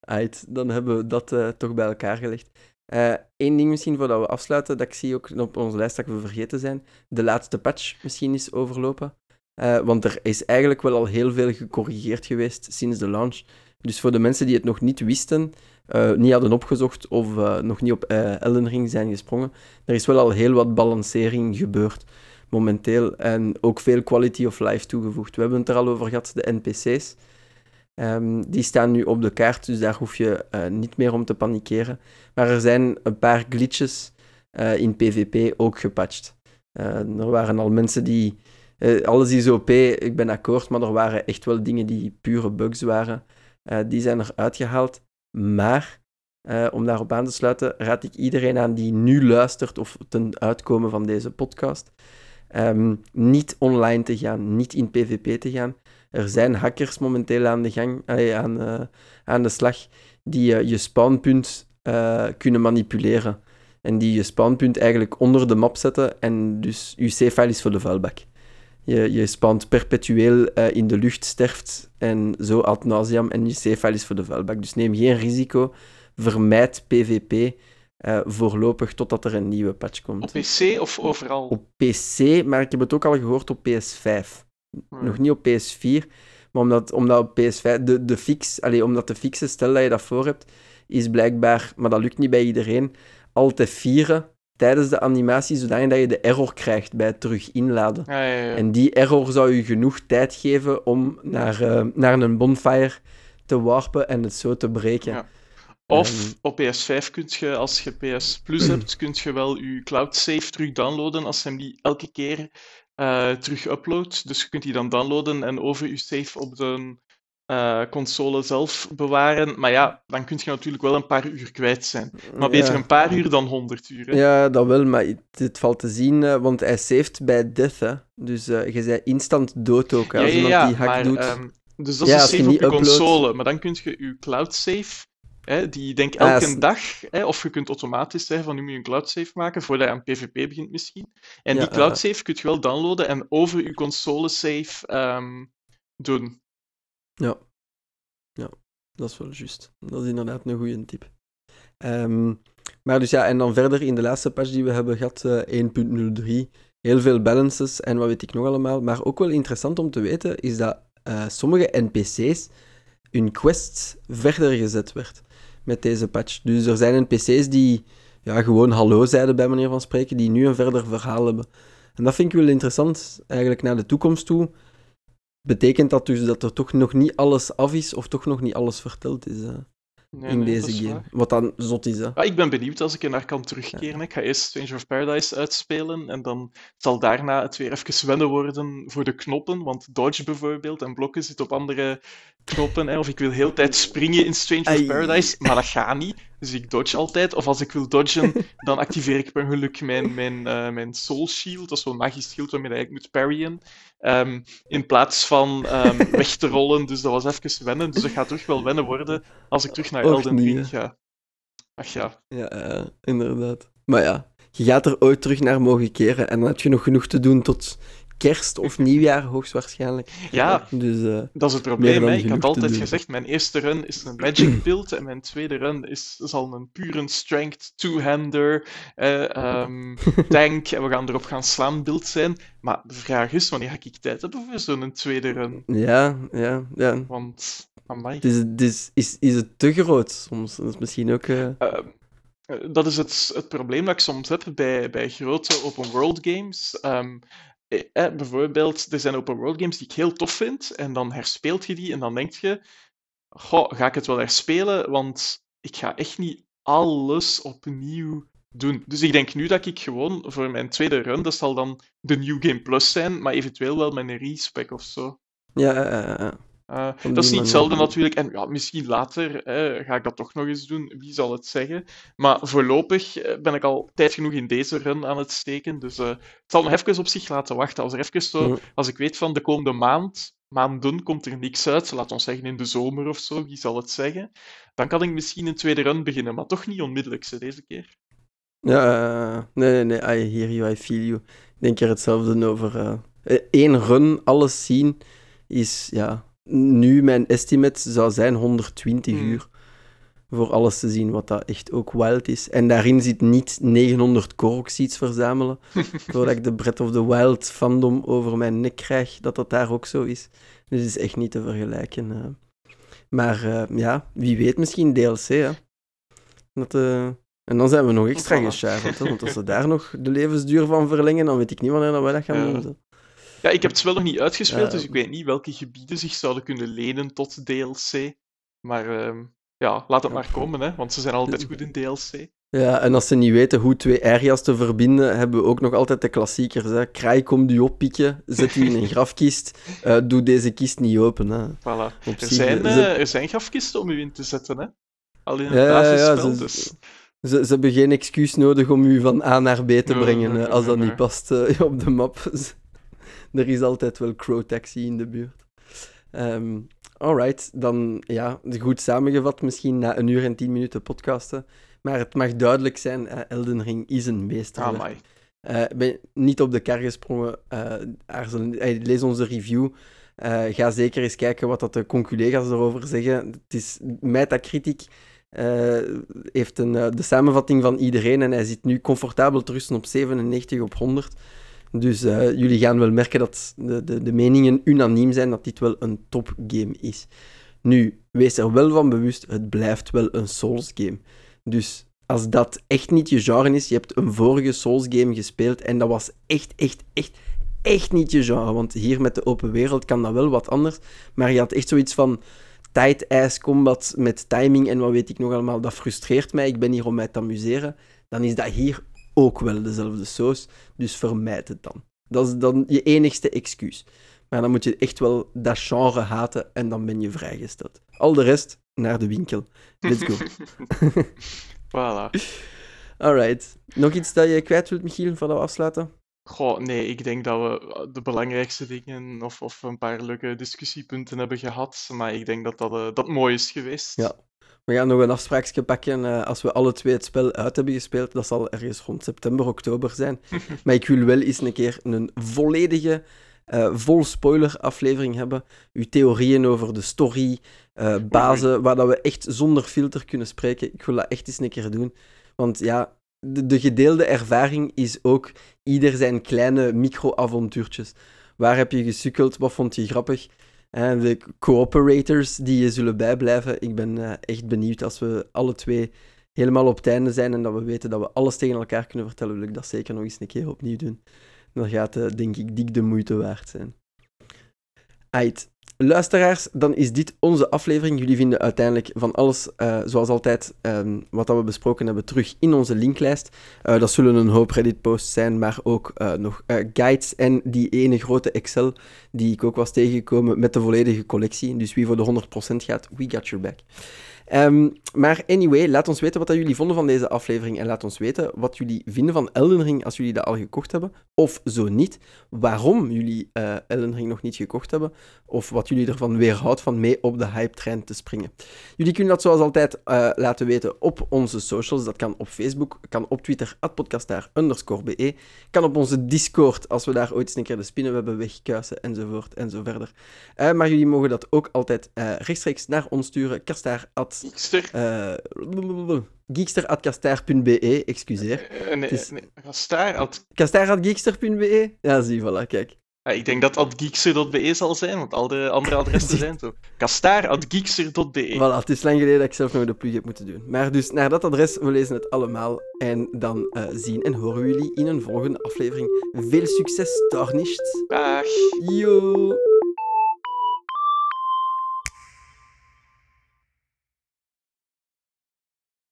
Aight, dan hebben we dat eh, toch bij elkaar gelegd. Eén ding misschien voordat we afsluiten, dat ik zie ook op onze lijst dat we vergeten zijn. De laatste patch misschien is overlopen. Eh, want er is eigenlijk wel al heel veel gecorrigeerd geweest sinds de launch. Dus voor de mensen die het nog niet wisten, eh, niet hadden opgezocht of eh, nog niet op eh Elden Ring zijn gesprongen, er is wel al heel wat balancering gebeurd momenteel. En ook veel quality of life toegevoegd. We hebben het er al over gehad, de NPC's. Ehm, die staan nu op de kaart, dus daar hoef je eh, niet meer om te panikeren. Maar er zijn een paar glitches eh, in PvP ook gepatcht. Eh, er waren al mensen die... alles is OP, ik ben akkoord, maar er waren echt wel dingen die pure bugs waren. Die zijn er uitgehaald. Maar, om daarop aan te sluiten, raad ik iedereen aan die nu luistert of ten uitkomen van deze podcast, ehm, niet online te gaan, niet in PvP te gaan. Er zijn hackers momenteel aan de, gang, allee, aan, eh, aan de slag die eh, je spawnpunt eh, kunnen manipuleren. En die je spawnpunt eigenlijk onder de map zetten en dus je save-file is voor de vuilbak. Je, je spawnt perpetueel eh, in de lucht, sterft en zo ad nauseam en je save-file is voor de vuilbak. Dus neem geen risico, vermijd PvP eh, voorlopig totdat er een nieuwe patch komt.
Op PC of overal?
Op PC, maar ik heb het ook al gehoord op PS5
Hmm.
nog niet op PS4. Maar omdat, omdat op PS5 de, de fix, allee, omdat de fixen, stel dat je dat voor hebt, is blijkbaar, maar dat lukt niet bij iedereen, al te vieren tijdens de animatie, zodat je de error krijgt bij het terug inladen.
Ja, ja, ja.
En die error zou je genoeg tijd geven om naar, eh, naar een bonfire te warpen en het zo te breken.
Ja. Of op PS5 kun je, als je PS Plus hebt, kun je wel je cloud save terug downloaden als je hem die elke keer eh, terug uploadt. Dus je kunt die dan downloaden en over je save op de eh, console zelf bewaren. Maar ja, dan kun je natuurlijk wel een paar uur kwijt zijn. Maar beter
Ja.
een paar uur dan honderd uur. Hè?
Ja, dat wel, maar het, valt te zien, eh, want hij saved bij death, hè. Dus je bent instant dood ook, hè, als
ja,
iemand
ja,
die hack
maar,
doet.
ehm, dus dat
Ja,
is een save op je console. Maar dan kun je je cloud save, hè, die denk elke dag, hè, of je kunt automatisch zeggen van nu moet je een cloud save maken voordat je aan PvP begint misschien. En
Ja,
die cloud save kun je wel downloaden en over je console save ehm, doen.
Ja. Ja, dat is wel juist. Dat is inderdaad een goede tip. Ehm, maar dus ja, en dan verder in de laatste patch die we hebben gehad, eh, 1.03, heel veel balances en wat weet ik nog allemaal. Maar ook wel interessant om te weten is dat eh, sommige NPC's hun quests verder gezet werd met deze patch. Dus er zijn NPC's die ja, gewoon hallo zeiden, bij manier van spreken, die nu een verder verhaal hebben. En dat vind ik wel interessant, eigenlijk naar de toekomst toe. Betekent dat dus dat er toch nog niet alles af is, of toch nog niet alles verteld is
Nee,
in
nee,
deze game?
waar.
Wat dan zot is, hè?
Ja, ik ben benieuwd als ik er naar kan terugkeren. Ik ga eerst Stranger of Paradise uitspelen en dan zal daarna het weer even wennen worden voor de knoppen. Want dodge bijvoorbeeld en blokken zitten op andere knoppen. Hè. Of ik wil heel tijd springen in Stranger of. Paradise, maar dat gaat niet. Dus ik dodge altijd. Of als ik wil dodgen, dan activeer ik per ongeluk mijn, mijn, eh, mijn Soul Shield. Dat is zo'n magisch schild waarmee je eigenlijk moet parryen. Ehm, in plaats van ehm, weg te rollen. Dus dat was even wennen. Dus dat gaat terug wel wennen worden als ik terug naar
Och,
Elden Ring ga. Ach ja.
Ja, eh, inderdaad. Maar ja, je gaat er ooit terug naar mogen keren en dan heb je nog genoeg te doen tot kerst of nieuwjaar, hoogstwaarschijnlijk.
Ja,
Dus eh,
Dat is het probleem. Hè. Ik had altijd gezegd, mijn eerste run is een magic build en mijn tweede run is, zal een pure strength two-hander eh, ehm, tank en we gaan erop gaan slaan build zijn. Maar de vraag is, wanneer ga ik tijd hebben voor zo'n tweede run?
ja, ja, ja.
Want, amai.
Het is, het is, is, is het te groot soms? Dat is misschien ook... eh,
Ehm, eh, dat is het, het probleem dat ik soms heb bij, bij grote open world games. Ehm, eh, eh, bijvoorbeeld, er zijn open world games die ik heel tof vind, en dan herspeelt je die en dan denk je: Goh, ga ik het wel herspelen? Want ik ga echt niet alles opnieuw doen. Dus ik denk nu dat ik gewoon voor mijn tweede run, dat zal dan de New Game Plus zijn, maar eventueel wel een respec of zo.
ja, eh, eh.
Uh,
die
dat is niet hetzelfde natuurlijk. En ja, misschien later eh, ga ik dat toch nog eens doen. Wie zal het zeggen? Maar voorlopig eh, ben ik al tijd genoeg in deze run aan het steken. Dus eh, het zal nog even op zich laten wachten. Als er even zo, als ik weet van de komende maand, maanden komt er niks uit, laat ons zeggen in de zomer of zo, wie zal het zeggen? Dan kan ik misschien een tweede run beginnen, maar toch niet onmiddellijk ze, deze keer.
Ja, eh, nee, nee, nee, I hear you, I feel you. Ik denk er hetzelfde over. eh. Eh, Eén run, alles zien, is, ja... Nu, mijn estimate zou zijn 120
Hmm.
uur. Voor alles te zien, wat dat echt ook wild is. En daarin zit niet 900 Korok-seeds verzamelen. Voordat ik de Breath of the Wild fandom over mijn nek krijg, dat dat daar ook zo is. Dus het is echt niet te vergelijken. eh. Maar eh, ja, wie weet misschien DLC, hè. Dat, eh, En dan zijn we nog extra geschaafd. Want als ze daar nog de levensduur van verlengen, dan weet ik niet wanneer dat wij dat gaan doen.
Ja, ik heb het spel nog niet uitgespeeld,
Ja.
dus ik weet niet welke gebieden zich zouden kunnen lenen tot DLC. Maar ehm, ja, laat het maar komen, hè, want ze zijn altijd goed in DLC.
Ja, en als ze niet weten hoe twee areas te verbinden, hebben we ook nog altijd de klassiekers. Hè. Kraai komt u oppikken, zet u in een grafkist, eh, doe deze kist niet open. Hè.
Voilà. Er zijn, eh, er zijn grafkisten om u in te zetten, hè? Al in het
Ja, ja, ja,
basisspel,
ze-
dus...
Ze, ze hebben geen excuus nodig om u van A naar B te
Nee,
brengen
nee,
eh, als dat niet past op de map. er is altijd wel Crow Taxi in de buurt. Ehm alright, dan ja, goed samengevat misschien na een uur en tien minuten podcasten. Maar het mag duidelijk zijn, eh, Elden Ring is een meesterwerk.
Amai.
Eh, Ik ben niet op de kar gesprongen. eh. Eh, lees onze review. Eh, ga zeker eens kijken wat dat de conculega's erover zeggen. Het is Metacritic eh heeft een, eh, de samenvatting van iedereen en hij zit nu comfortabel te rusten op 97 op 100. Dus eh, jullie gaan wel merken dat de, de, de meningen unaniem zijn dat dit wel een topgame is. Nu, wees er wel van bewust, het blijft wel een Souls-game. Dus als dat echt niet je genre is, je hebt een vorige Souls-game gespeeld en dat was echt, echt, echt, echt niet je genre. Want hier met de open wereld kan dat wel wat anders. Maar je had echt zoiets van tight-ass combat met timing en wat weet ik nog allemaal. Dat frustreert mij, ik ben hier om mij te amuseren. Dan is dat hier ook wel dezelfde saus. Dus vermijd het dan. Dat is dan je enigste excuus. Maar dan moet je echt wel dat genre haten en dan ben je vrijgesteld. Al de rest, naar de winkel. Let's go.
Voilà.
Alright. Nog iets dat je kwijt wilt, Michiel, voordat we afsluiten?
Goh, nee, ik denk dat we de belangrijkste dingen of, of een paar leuke discussiepunten hebben gehad. Maar ik denk dat dat, eh, dat mooi is geweest.
Ja. We gaan nog een afspraakje pakken eh, als we alle twee het spel uit hebben gespeeld. Dat zal ergens rond september, oktober zijn. maar ik wil wel eens een keer een volledige, eh, vol spoiler aflevering hebben. Uw theorieën over de story, eh, bazen, waar dat we echt zonder filter kunnen spreken. Ik wil dat echt eens een keer doen. Want ja, de, de gedeelde ervaring is ook ieder zijn kleine micro-avontuurtjes. Waar heb je gesukkeld? Wat vond je grappig? En de cooperators die je zullen bijblijven. Ik ben eh, echt benieuwd als we alle twee helemaal op het einde zijn en dat we weten dat we alles tegen elkaar kunnen vertellen, wil ik dat zeker nog eens een keer opnieuw doen. Dan gaat het, denk ik, dik de moeite waard zijn. Ait. Luisteraars, dan is dit onze aflevering. Jullie vinden uiteindelijk van alles, uh, zoals altijd, um, wat we besproken hebben, terug in onze linklijst. Uh, dat zullen een hoop Reddit-posts zijn, maar ook uh, nog guides en die ene grote Excel die ik ook was tegengekomen met de volledige collectie. Dus wie voor de 100% gaat, we got your back. Um, maar anyway, laat ons weten wat jullie vonden van deze aflevering en laat ons weten wat jullie vinden van Elden Ring als jullie dat al gekocht hebben, of zo niet. Waarom jullie uh, Elden Ring nog niet gekocht hebben, of wat jullie ervan weerhoudt van mee op de hype-trein te springen. Jullie kunnen dat zoals altijd uh, laten weten op onze socials. Dat kan op Facebook, kan op Twitter, podcastaar kan op onze Discord, als we daar ooit eens een keer de spinnenwebben wegkuisen, enzovoort, en zo verder. Uh, maar jullie mogen dat ook altijd rechtstreeks naar ons sturen, kastaar
Geekster.
Uh, geekster.kastaar.be, excuseer.
Uh, nee, is... nee, kastaar.
Kastaar.geekster.be? Ja, zie, voilà, kijk.
Ja, ik denk dat dat geekster.be zal zijn, want al de andere adressen zijn zo. Kastaar.geekster.be.
Voilà, het is lang geleden dat ik zelf nog de plug heb moeten doen. Maar dus naar dat adres, we lezen het allemaal. En dan uh, zien en horen we jullie in een volgende aflevering. Veel succes, Tarnished.
Dag.
Yo.